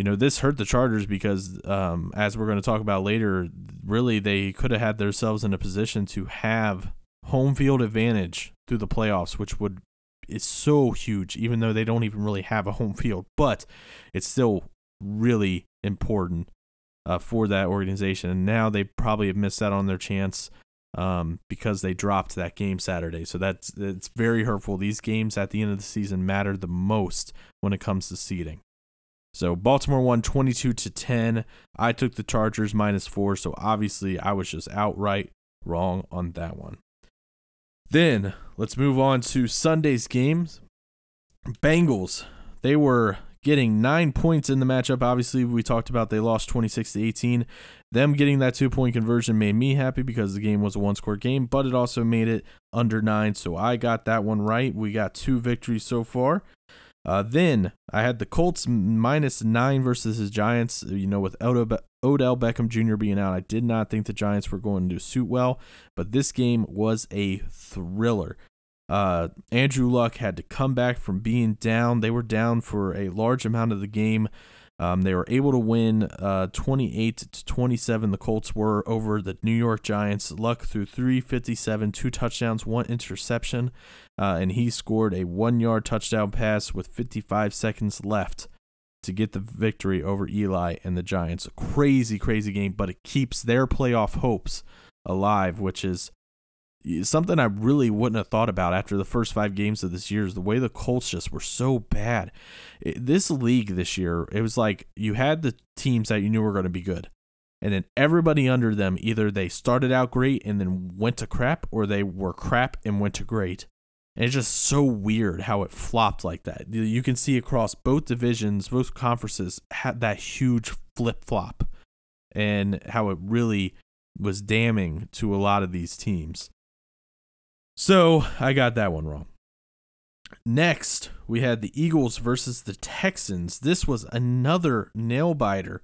[SPEAKER 1] you know this hurt the Chargers because, um, as we're going to talk about later, really they could have had themselves in a position to have home field advantage through the playoffs, which would is so huge, even though they don't even really have a home field, but it's still really important uh, for that organization. And now they probably have missed out on their chance um, because they dropped that game Saturday. So that's it's very hurtful. These games at the end of the season matter the most when it comes to seeding. So Baltimore won 22 to 10. I took the Chargers minus 4, so obviously I was just outright wrong on that one. Then, let's move on to Sunday's games. Bengals, they were getting nine points in the matchup. Obviously, we talked about they lost 26 to 18. Them getting that two point conversion made me happy because the game was a one score game, but it also made it under nine. So I got that one right. We got two victories so far. Uh, then I had the Colts minus nine versus the Giants. You know, with Odell, Beckham Jr. being out, I did not think the Giants were going to suit well, but this game was a thriller. Uh, Andrew Luck had to come back from being down. They were down for a large amount of the game. Um, they were able to win uh, 28 to 27. The Colts were over the New York Giants. Luck threw 357, two touchdowns, one interception, uh, and he scored a one yard touchdown pass with 55 seconds left to get the victory over Eli and the Giants. A crazy, crazy game, but it keeps their playoff hopes alive, which is something I really wouldn't have thought about after the first five games of this year is the way the Colts just were so bad. It, this league this year, it was like you had the teams that you knew were going to be good. And then everybody under them, either they started out great and then went to crap, or they were crap and went to great. And it's just so weird how it flopped like that. You can see across both divisions, both conferences had that huge flip flop and how it really was damning to a lot of these teams. So I got that one wrong. Next, we had the Eagles versus the Texans. This was another nail biter.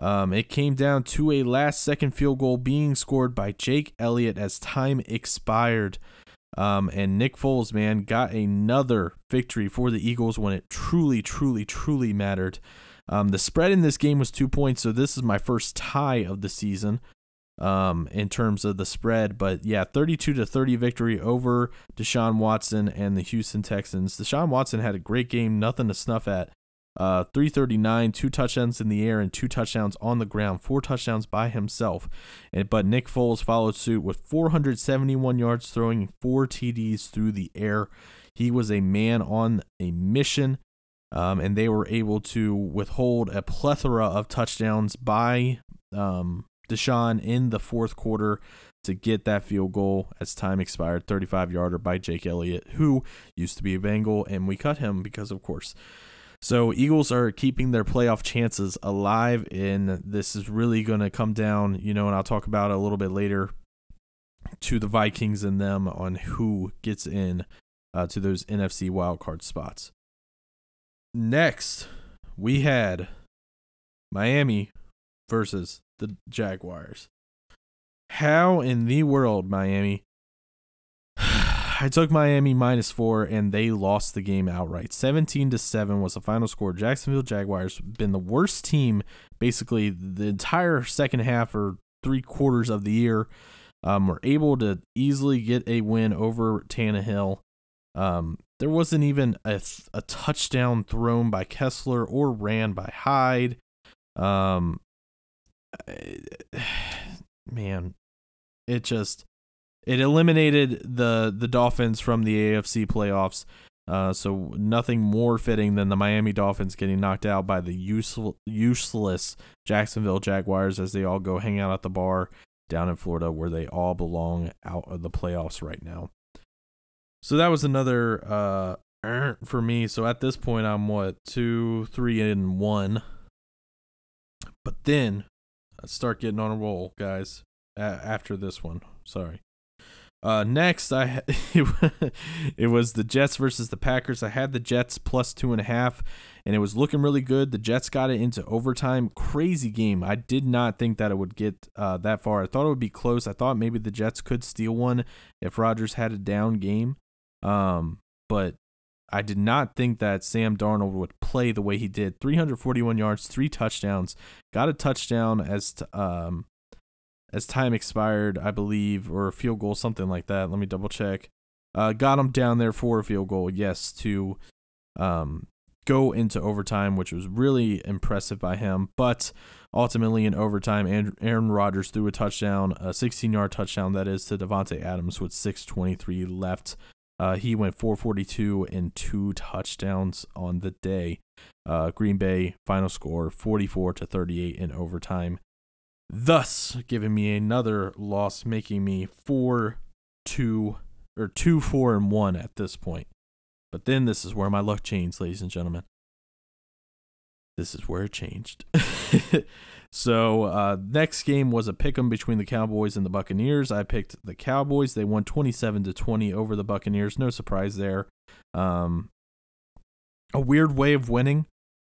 [SPEAKER 1] Um, it came down to a last second field goal being scored by Jake Elliott as time expired. Um, and Nick Foles, man, got another victory for the Eagles when it truly, truly, truly mattered. Um, the spread in this game was two points, so this is my first tie of the season um, in terms of the spread. But yeah, 32 to 30 victory over Deshaun Watson and the Houston Texans. Deshaun Watson had a great game, nothing to snuff at. Uh, 339, two touchdowns in the air and two touchdowns on the ground, four touchdowns by himself. And, but Nick Foles followed suit with 471 yards, throwing four TDs through the air. He was a man on a mission, um, and they were able to withhold a plethora of touchdowns by um, Deshaun in the fourth quarter to get that field goal as time expired, 35 yarder by Jake Elliott, who used to be a Bengal, and we cut him because, of course. So Eagles are keeping their playoff chances alive, and this is really going to come down, you know, and I'll talk about it a little bit later to the Vikings and them on who gets in uh, to those NFC wildcard spots. Next, we had Miami versus the Jaguars. How in the world, Miami? I took Miami minus four and they lost the game outright. 17 to 7 was the final score. Jacksonville Jaguars been the worst team basically the entire second half or three quarters of the year. Um, were able to easily get a win over Tannehill. Um, there wasn't even a, a touchdown thrown by Kessler or ran by Hyde. Um, man, it just it eliminated the the Dolphins from the AFC playoffs. Uh, so nothing more fitting than the Miami Dolphins getting knocked out by the useful, useless Jacksonville Jaguars as they all go hang out at the bar down in Florida where they all belong out of the playoffs right now. So that was another uh for me. So at this point I'm what two, three, and one. But then Start getting on a roll, guys. after this one, sorry. Uh, next, I it was the Jets versus the Packers. I had the Jets plus two and a half, and it was looking really good. The Jets got it into overtime. Crazy game. I did not think that it would get uh, that far. I thought it would be close. I thought maybe the Jets could steal one if Rodgers had a down game. Um, but I did not think that Sam Darnold would play the way he did. 341 yards, three touchdowns. Got a touchdown as t- um as time expired, I believe, or a field goal, something like that. Let me double check. Uh, got him down there for a field goal, yes, to um, go into overtime, which was really impressive by him. But ultimately, in overtime, Aaron Rodgers threw a touchdown, a 16 yard touchdown, that is, to Davante Adams with 6.23 left. Uh, he went 442 and two touchdowns on the day. Uh, Green Bay final score 44 to 38 in overtime thus giving me another loss, making me four, two, or two, four, and one at this point. But then this is where my luck changed, ladies and gentlemen. This is where it changed. so uh, next game was a pick 'em between the Cowboys and the Buccaneers. I picked the Cowboys. They won 27 to 20 over the Buccaneers. No surprise there. Um, a weird way of winning,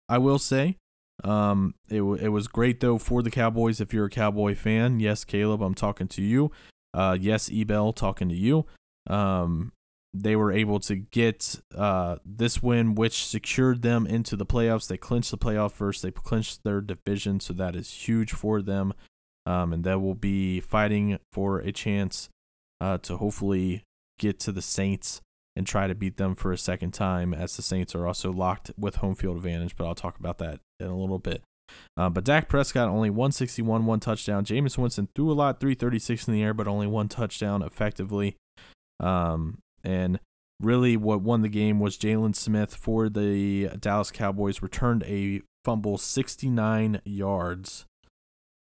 [SPEAKER 1] I will say. Um, it it was great though for the Cowboys. If you're a Cowboy fan, yes, Caleb, I'm talking to you. Uh, yes, Ebel, talking to you. Um, they were able to get uh this win, which secured them into the playoffs. They clinched the playoff first. They clinched their division, so that is huge for them. Um, and they will be fighting for a chance uh, to hopefully get to the Saints and try to beat them for a second time, as the Saints are also locked with home field advantage. But I'll talk about that in a little bit. Uh, but Dak Prescott only 161, one touchdown. Jameis Winston threw a lot, 336 in the air, but only one touchdown effectively. Um, and really, what won the game was Jaylon Smith for the Dallas Cowboys returned a fumble 69 yards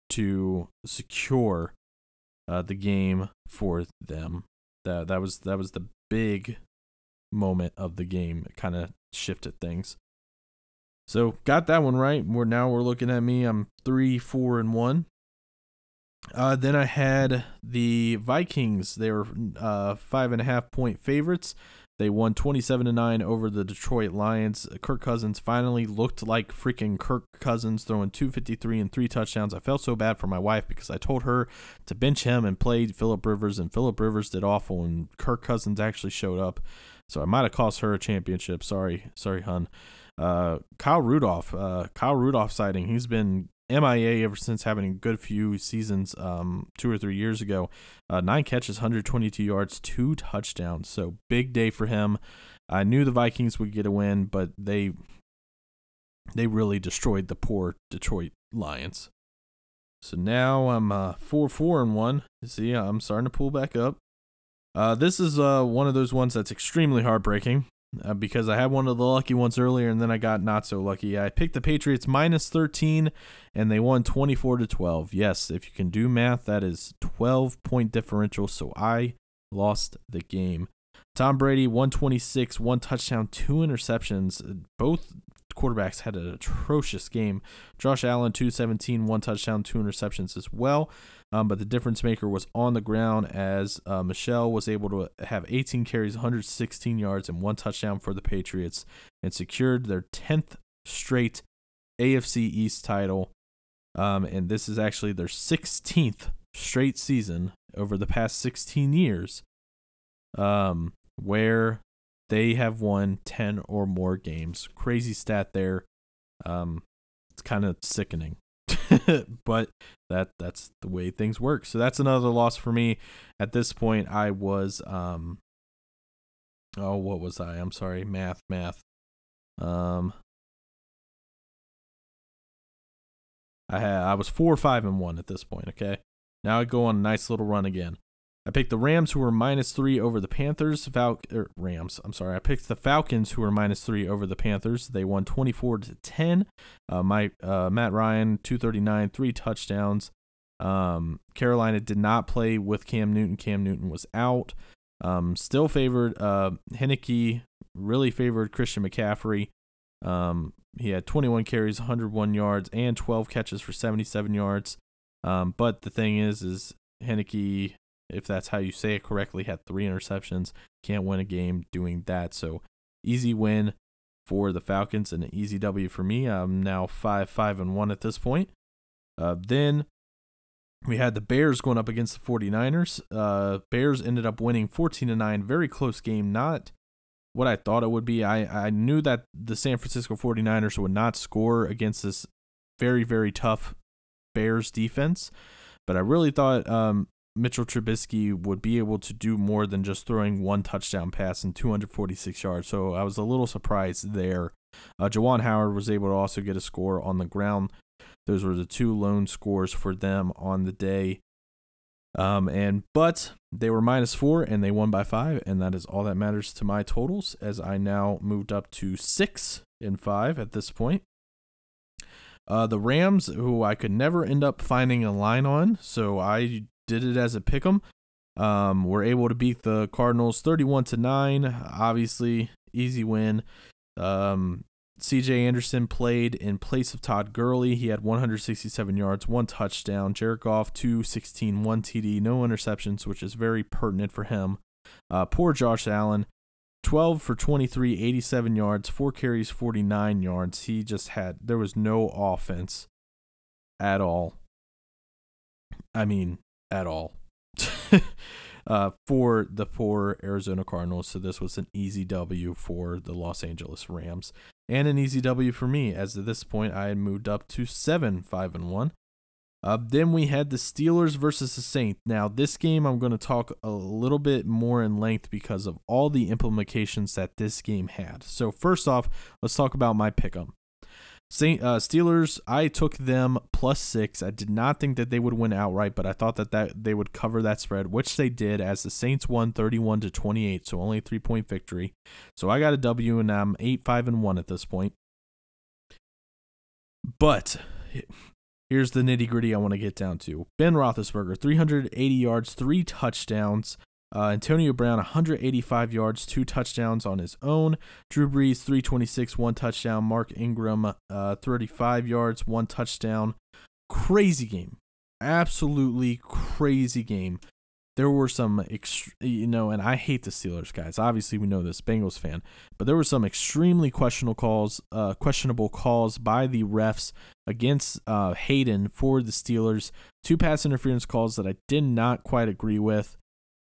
[SPEAKER 1] to secure uh, the game for them. That that was that was the big moment of the game. It kind of shifted things. So got that one right. We're now we're looking at me. I'm three, four, and one. Uh, then I had the Vikings. They were uh, five and a half point favorites. They won 27 to 9 over the Detroit Lions. Kirk Cousins finally looked like freaking Kirk Cousins, throwing 253 and three touchdowns. I felt so bad for my wife because I told her to bench him and play Philip Rivers, and Philip Rivers did awful, and Kirk Cousins actually showed up. So I might have cost her a championship. Sorry, sorry, hun. Uh, Kyle Rudolph, uh, Kyle Rudolph sighting. He's been MIA ever since having a good few seasons, um, two or three years ago. Uh, nine catches, 122 yards, two touchdowns. So big day for him. I knew the Vikings would get a win, but they they really destroyed the poor Detroit Lions. So now I'm uh, four four and one. You see, I'm starting to pull back up. Uh, this is uh, one of those ones that's extremely heartbreaking uh, because I had one of the lucky ones earlier and then I got not so lucky. I picked the Patriots minus 13 and they won 24 to 12. Yes, if you can do math, that is 12 point differential. So I lost the game. Tom Brady 126, one touchdown, two interceptions. Both quarterbacks had an atrocious game. Josh Allen 217, one touchdown, two interceptions as well. Um, but the difference maker was on the ground as uh, Michel was able to have 18 carries, 116 yards, and one touchdown for the Patriots and secured their 10th straight AFC East title. Um, and this is actually their 16th straight season over the past 16 years um, where they have won 10 or more games. Crazy stat there. Um, it's kind of sickening. but that that's the way things work. So that's another loss for me. At this point, I was um oh what was I? I'm sorry, math, math. Um I had I was four, five, and one at this point, okay? Now I go on a nice little run again. I picked the Rams, who were minus three over the Panthers. Fal- er, Rams, I'm sorry. I picked the Falcons, who were minus three over the Panthers. They won 24 to 10. Uh, my uh, Matt Ryan, 239, three touchdowns. Um, Carolina did not play with Cam Newton. Cam Newton was out. Um, still favored uh, Heinicke. Really favored Christian McCaffrey. Um, he had 21 carries, 101 yards, and 12 catches for 77 yards. Um, but the thing is, is Heinicke if that's how you say it correctly, had three interceptions. Can't win a game doing that. So easy win for the Falcons and an easy W for me. I'm now five five and one at this point. Uh, then we had the Bears going up against the 49ers. Uh, Bears ended up winning 14 to 9. Very close game. Not what I thought it would be. I, I knew that the San Francisco 49ers would not score against this very, very tough Bears defense. But I really thought um, Mitchell Trubisky would be able to do more than just throwing one touchdown pass and 246 yards. So I was a little surprised there. Uh, Juwan Howard was able to also get a score on the ground. Those were the two lone scores for them on the day. Um, and but they were minus four and they won by five, and that is all that matters to my totals. As I now moved up to six and five at this point. Uh, the Rams, who I could never end up finding a line on, so I did it as a pick 'em. Um, we're able to beat the Cardinals 31 to 9. Obviously, easy win. Um, CJ Anderson played in place of Todd Gurley. He had 167 yards, one touchdown. Jared Goff, 216, one TD, no interceptions, which is very pertinent for him. Uh, poor Josh Allen, 12 for 23, 87 yards, four carries, 49 yards. He just had, there was no offense at all. I mean, at all uh, for the poor Arizona Cardinals. So this was an easy W for the Los Angeles Rams and an easy W for me. As at this point, I had moved up to seven, five, and one. Uh, then we had the Steelers versus the Saints. Now, this game I'm going to talk a little bit more in length because of all the implications that this game had. So, first off, let's talk about my pick 'em. Saint uh, Steelers, I took them plus six. I did not think that they would win outright, but I thought that, that they would cover that spread, which they did as the Saints won 31 to 28, so only a three point victory. So I got a W and I'm 8 5 and 1 at this point. But here's the nitty gritty I want to get down to Ben Roethlisberger, 380 yards, three touchdowns. Uh, Antonio Brown, 185 yards, two touchdowns on his own. Drew Brees, 326, one touchdown. Mark Ingram, uh, 35 yards, one touchdown. Crazy game. Absolutely crazy game. There were some, ext- you know, and I hate the Steelers guys. Obviously, we know this Bengals fan, but there were some extremely questionable calls, uh, questionable calls by the refs against uh, Haden for the Steelers. Two pass interference calls that I did not quite agree with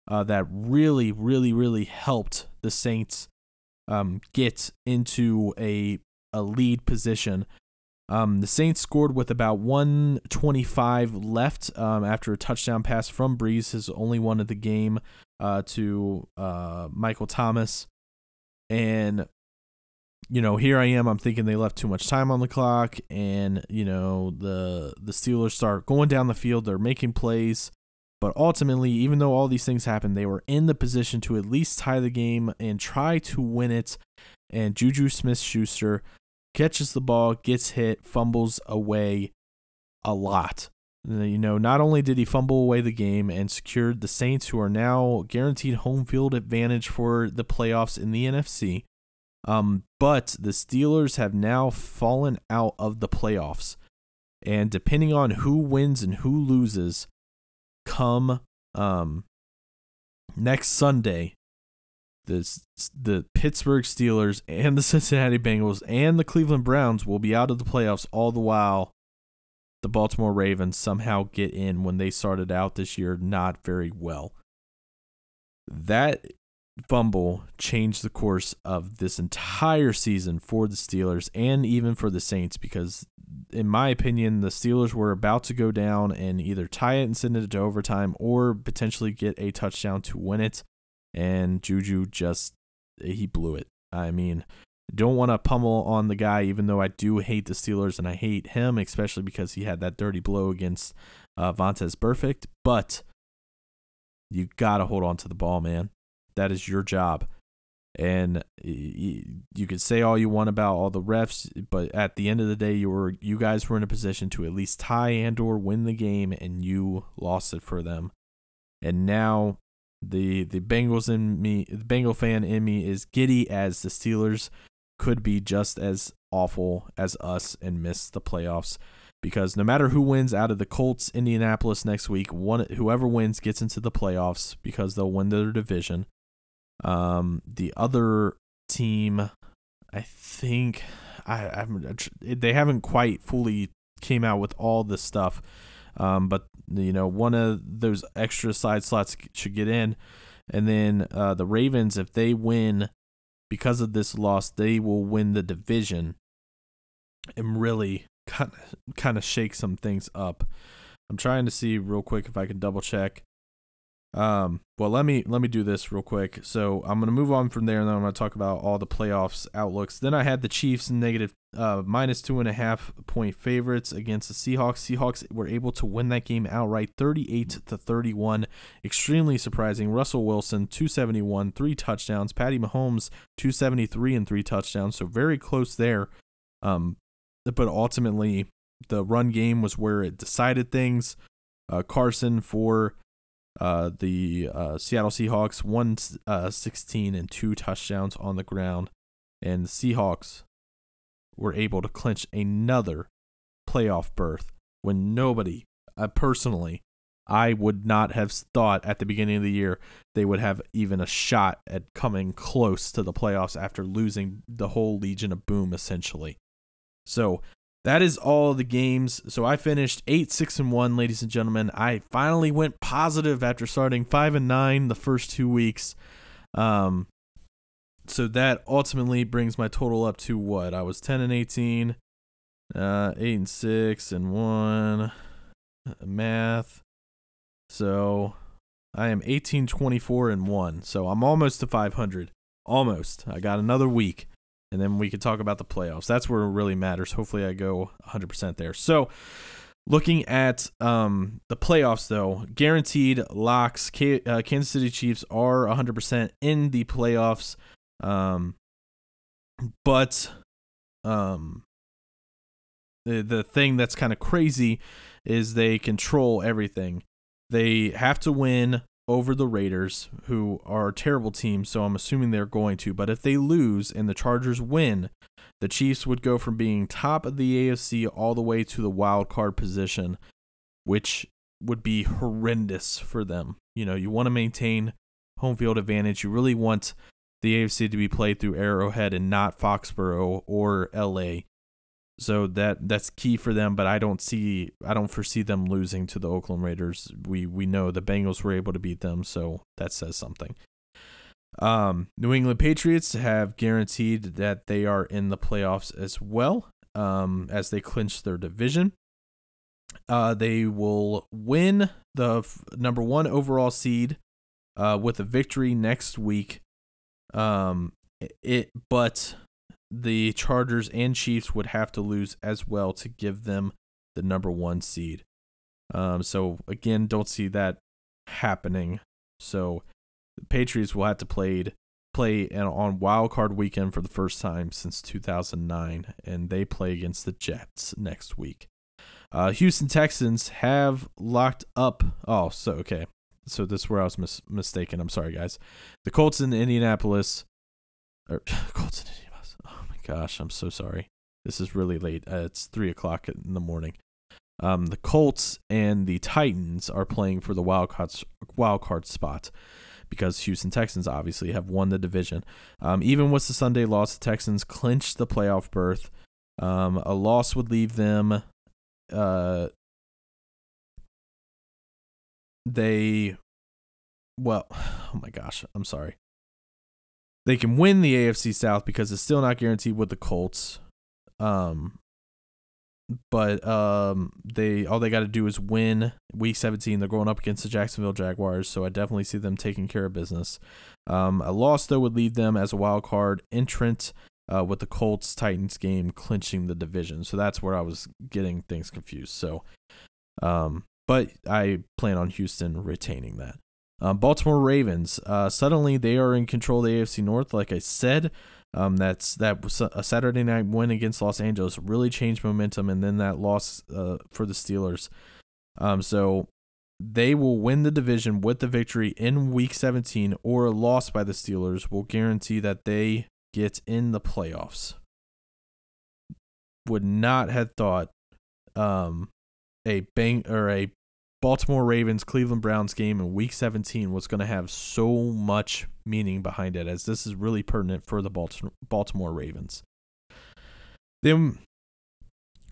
[SPEAKER 1] uh, that really, really, really helped the Saints um, get into a a lead position. Um, the Saints scored with about 125 left um, after a touchdown pass from Brees, his only one of the game, uh, to uh, Michael Thomas. And, you know, here I am. I'm thinking they left too much time on the clock, and you know the the Steelers start going down the field. They're making plays. But ultimately, even though all these things happened, they were in the position to at least tie the game and try to win it. And Juju Smith Schuster catches the ball, gets hit, fumbles away a lot. You know, not only did he fumble away the game and secured the Saints, who are now guaranteed home field advantage for the playoffs in the NFC, um, but the Steelers have now fallen out of the playoffs. And depending on who wins and who loses, come um next Sunday, the the Pittsburgh Steelers and the Cincinnati Bengals and the Cleveland Browns will be out of the playoffs all the while the Baltimore Ravens somehow get in when they started out this year not very well. That fumble changed the course of this entire season for the Steelers and even for the Saints because in my opinion the Steelers were about to go down and either tie it and send it to overtime or potentially get a touchdown to win it and Juju just he blew it. I mean, don't want to pummel on the guy even though I do hate the Steelers and I hate him especially because he had that dirty blow against uh, Vontaze Burfict, but you got to hold on to the ball, man. That is your job. And you could say all you want about all the refs, but at the end of the day, you were you guys were in a position to at least tie and or win the game, and you lost it for them. And now the the Bengals in me, the Bengal fan in me is giddy as the Steelers could be just as awful as us and miss the playoffs because no matter who wins out of the Colts, Indianapolis next week, one whoever wins gets into the playoffs because they'll win their division. Um, the other team, I think, I, I'm, they haven't quite fully came out with all this stuff, um, but you know one of those extra side slots should get in, and then uh, the Ravens if they win because of this loss, they will win the division and really kind of kind of shake some things up. I'm trying to see real quick if I can double check. Um, well, let me let me do this real quick. So I'm gonna move on from there, and then I'm gonna talk about all the playoffs outlooks. Then I had the Chiefs negative uh, minus two and a half point favorites against the Seahawks. Seahawks were able to win that game outright, 38 to 31. Extremely surprising. Russell Wilson 271, three touchdowns. Patty Mahomes 273 and three touchdowns. So very close there. Um, but ultimately the run game was where it decided things. Uh, Carson for uh, the uh, Seattle Seahawks, one uh, 16 and two touchdowns on the ground, and the Seahawks were able to clinch another playoff berth when nobody, uh, personally, I would not have thought at the beginning of the year they would have even a shot at coming close to the playoffs after losing the whole Legion of Boom essentially. So that is all the games. So I finished eight, six, and one, ladies and gentlemen. I finally went positive after starting five and nine the first two weeks. Um, so that ultimately brings my total up to what? I was ten and eighteen, uh, eight and six and one. Math. So I am 18, 24, and one. So I'm almost to 500. Almost. I got another week and then we could talk about the playoffs. That's where it really matters. Hopefully, I go 100% there. So, looking at um, the playoffs, though, guaranteed locks. K- uh, Kansas City Chiefs are 100% in the playoffs. Um, but um, the the thing that's kind of crazy is they control everything. They have to win over the Raiders, who are a terrible team, so I'm assuming they're going to. But if they lose and the Chargers win, the Chiefs would go from being top of the AFC all the way to the wild card position, which would be horrendous for them. You know, you want to maintain home field advantage. You really want the AFC to be played through Arrowhead and not Foxborough or LA. So that that's key for them, but I don't see I don't foresee them losing to the Oakland Raiders. We we know the Bengals were able to beat them, so that says something. Um, New England Patriots have guaranteed that they are in the playoffs as well, um, as they clinch their division. Uh, they will win the f- number one overall seed uh, with a victory next week. Um, it, but the Chargers and Chiefs would have to lose as well to give them the number one seed. Um, so again, don't see that happening. So the Patriots will have to play play on wild card weekend for the first time since 2009, and they play against the Jets next week. Uh, Houston Texans have locked up. Oh, so okay. So this is where I was mis- mistaken. I'm sorry, guys. The Colts in Indianapolis. Or, Colts in Indianapolis gosh, I'm so sorry. This is really late. Uh, it's three o'clock in the morning. Um, the Colts and the Titans are playing for the wild card, wild card spot because Houston Texans obviously have won the division. Um, even with the Sunday loss, the Texans clinched the playoff berth. Um, a loss would leave them. Uh, they, well, oh my gosh, I'm sorry. They can win the AFC South because it's still not guaranteed with the Colts. Um, but um, they all they got to do is win Week 17. They're going up against the Jacksonville Jaguars, so I definitely see them taking care of business. Um, a loss though would leave them as a wild card entrant uh, with the Colts Titans game clinching the division. So that's where I was getting things confused. So, um, but I plan on Houston retaining that. Um, Baltimore Ravens. Uh, suddenly they are in control of the AFC North. Like I said, um, that's that was a Saturday night win against Los Angeles really changed momentum, and then that loss uh, for the Steelers. Um, so they will win the division with the victory in Week 17, or a loss by the Steelers will guarantee that they get in the playoffs. Would not have thought um, a bang or a Baltimore Ravens Cleveland Browns game in week 17 was going to have so much meaning behind it as this is really pertinent for the Baltimore Ravens. Then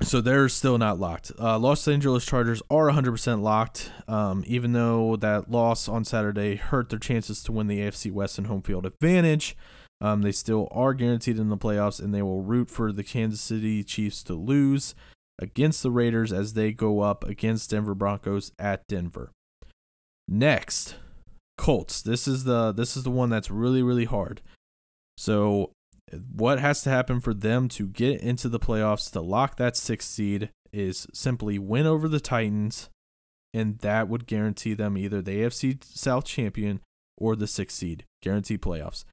[SPEAKER 1] so they're still not locked. Uh, Los Angeles Chargers are 100% locked, um, even though that loss on Saturday hurt their chances to win the AFC West and home field advantage. Um, they still are guaranteed in the playoffs, and they will root for the Kansas City Chiefs to lose against the Raiders as they go up against Denver Broncos at Denver. Next, Colts. This is the this is the one that's really really hard. So, what has to happen for them to get into the playoffs to lock that 6th seed is simply win over the Titans and that would guarantee them either the AFC South champion or the 6th seed, guaranteed playoffs.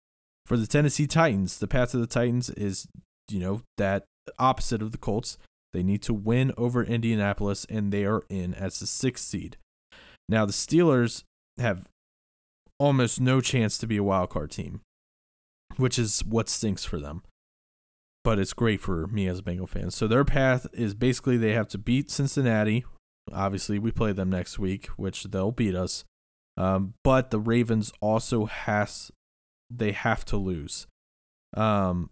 [SPEAKER 1] For the Tennessee Titans, the path of the Titans is, you know, that opposite of the Colts. They need to win over Indianapolis, and they are in as the sixth seed. Now, the Steelers have almost no chance to be a wild card team, which is what stinks for them. But it's great for me as a Bengal fan. So their path is basically they have to beat Cincinnati. Obviously, we play them next week, which they'll beat us. Um, but the Ravens also has they have to lose. Um,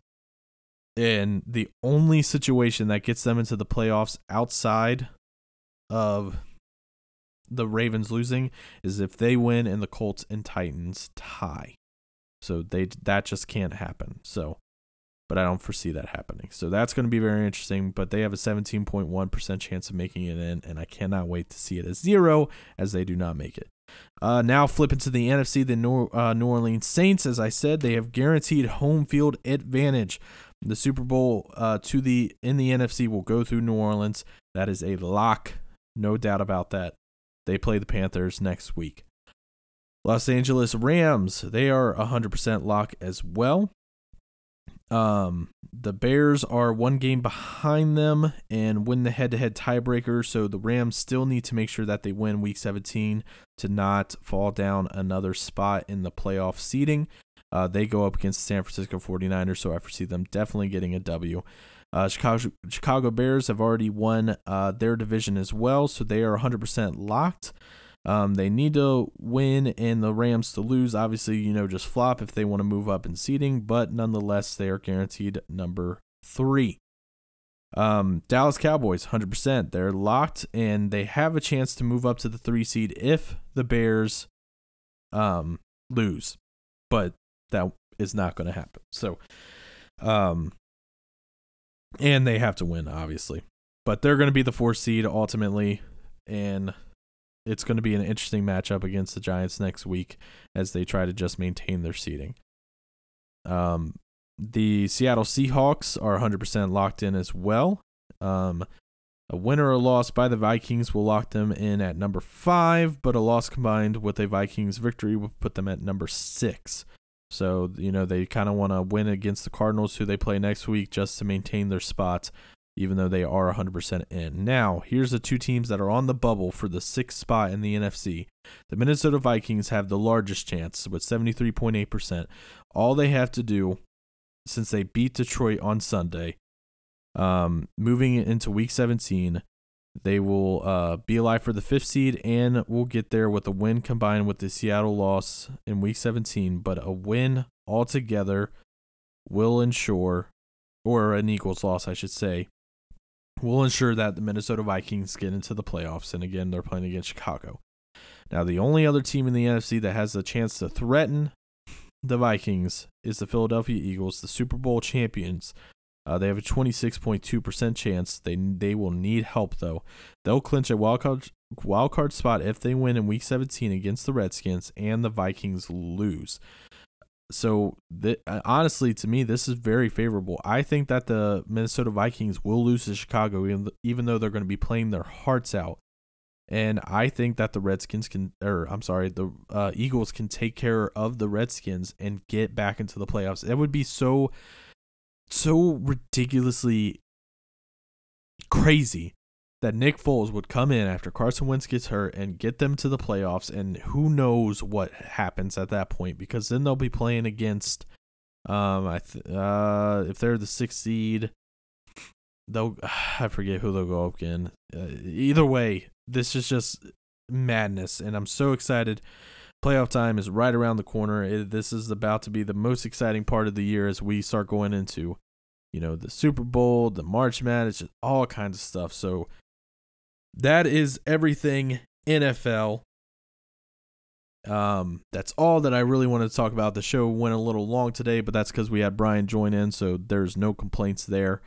[SPEAKER 1] and the only situation that gets them into the playoffs outside of the Ravens losing is if they win and the Colts and Titans tie. So they that just can't happen. So but I don't foresee that happening. So that's going to be very interesting, but they have a 17.1% chance of making it in and I cannot wait to see it as zero as they do not make it. Uh, now flipping to the NFC, the New, uh, New Orleans Saints, as I said, they have guaranteed home field advantage. The Super Bowl uh, to the in the NFC will go through New Orleans. That is a lock, no doubt about that. They play the Panthers next week. Los Angeles Rams, they are 100% lock as well. Um, the Bears are one game behind them and win the head-to-head tiebreaker, so the Rams still need to make sure that they win Week 17 to not fall down another spot in the playoff seeding. Uh, they go up against the San Francisco 49ers, so I foresee them definitely getting a W. Uh, Chicago, Chicago Bears have already won uh, their division as well, so they are 100% locked. Um, they need to win and the Rams to lose. Obviously, you know, just flop if they want to move up in seeding, but nonetheless, they are guaranteed number three. Um, Dallas Cowboys, 100%. They're locked and they have a chance to move up to the three seed if the Bears um, lose. But that is not going to happen. So, um, and they have to win, obviously. But they're going to be the four seed ultimately. And it's going to be an interesting matchup against the Giants next week as they try to just maintain their seeding. Um, the Seattle Seahawks are 100% locked in as well. Um, a win or a loss by the Vikings will lock them in at number five, but a loss combined with a Vikings victory will put them at number six. So, you know, they kind of want to win against the Cardinals, who they play next week, just to maintain their spot even though they are 100% in. Now, here's the two teams that are on the bubble for the sixth spot in the NFC. The Minnesota Vikings have the largest chance with 73.8%. All they have to do, since they beat Detroit on Sunday, um, moving into week 17, they will uh, be alive for the fifth seed and will get there with a win combined with the Seattle loss in week 17. But a win altogether will ensure, or an Eagles loss, I should say, will ensure that the Minnesota Vikings get into the playoffs. And again, they're playing against Chicago. Now, the only other team in the NFC that has a chance to threaten the Vikings is the Philadelphia Eagles, the Super Bowl champions. Uh, they have a 26.2% chance. They they will need help though. They'll clinch a wild card wild card spot if they win in Week 17 against the Redskins and the Vikings lose. So, th- uh, honestly, to me, this is very favorable. I think that the Minnesota Vikings will lose to Chicago, even, even though they're going to be playing their hearts out. And I think that the Redskins can, or I'm sorry, the uh, Eagles can take care of the Redskins and get back into the playoffs. That would be so, so ridiculously crazy that Nick Foles would come in after Carson Wentz gets hurt and get them to the playoffs, and who knows what happens at that point because then they'll be playing against, um, I th- uh, if they're the sixth seed, they'll I forget who they'll go up again. Uh, either way, this is just madness, and I'm so excited. Playoff time is right around the corner. It, this is about to be the most exciting part of the year as we start going into, you know, the Super Bowl, the March Madness, all kinds of stuff. So that is everything NFL. Um, that's all that I really wanted to talk about. The show went a little long today, but that's because we had Brian join in, so there's no complaints there.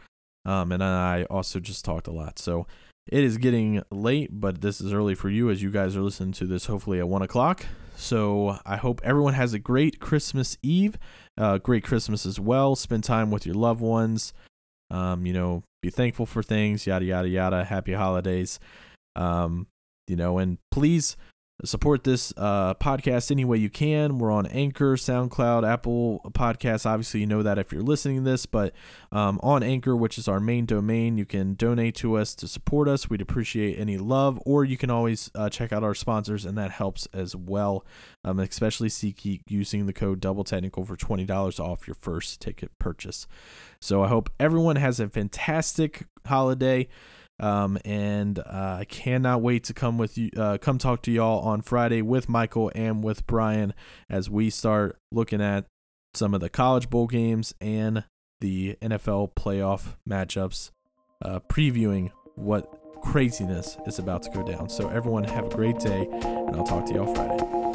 [SPEAKER 1] Um, and I also just talked a lot. So it is getting late, but this is early for you as you guys are listening to this hopefully at one o'clock. So I hope everyone has a great Christmas Eve, uh, great Christmas as well. Spend time with your loved ones. Um, you know, be thankful for things, yada yada yada. Happy holidays. Um, you know, and please support this uh, podcast any way you can. We're on Anchor, SoundCloud, Apple Podcasts. Obviously, you know that if you're listening to this, but um, on Anchor, which is our main domain, you can donate to us to support us. We'd appreciate any love, or you can always uh, check out our sponsors, and that helps as well. Um, especially SeatGeek using the code Double Technical for twenty dollars off your first ticket purchase. So I hope everyone has a fantastic holiday. Um, and uh, I cannot wait to come with you, uh, come talk to y'all on Friday with Michael and with Brian as we start looking at some of the college bowl games and the NFL playoff matchups, uh, previewing what craziness is about to go down. So everyone have a great day, and I'll talk to y'all Friday.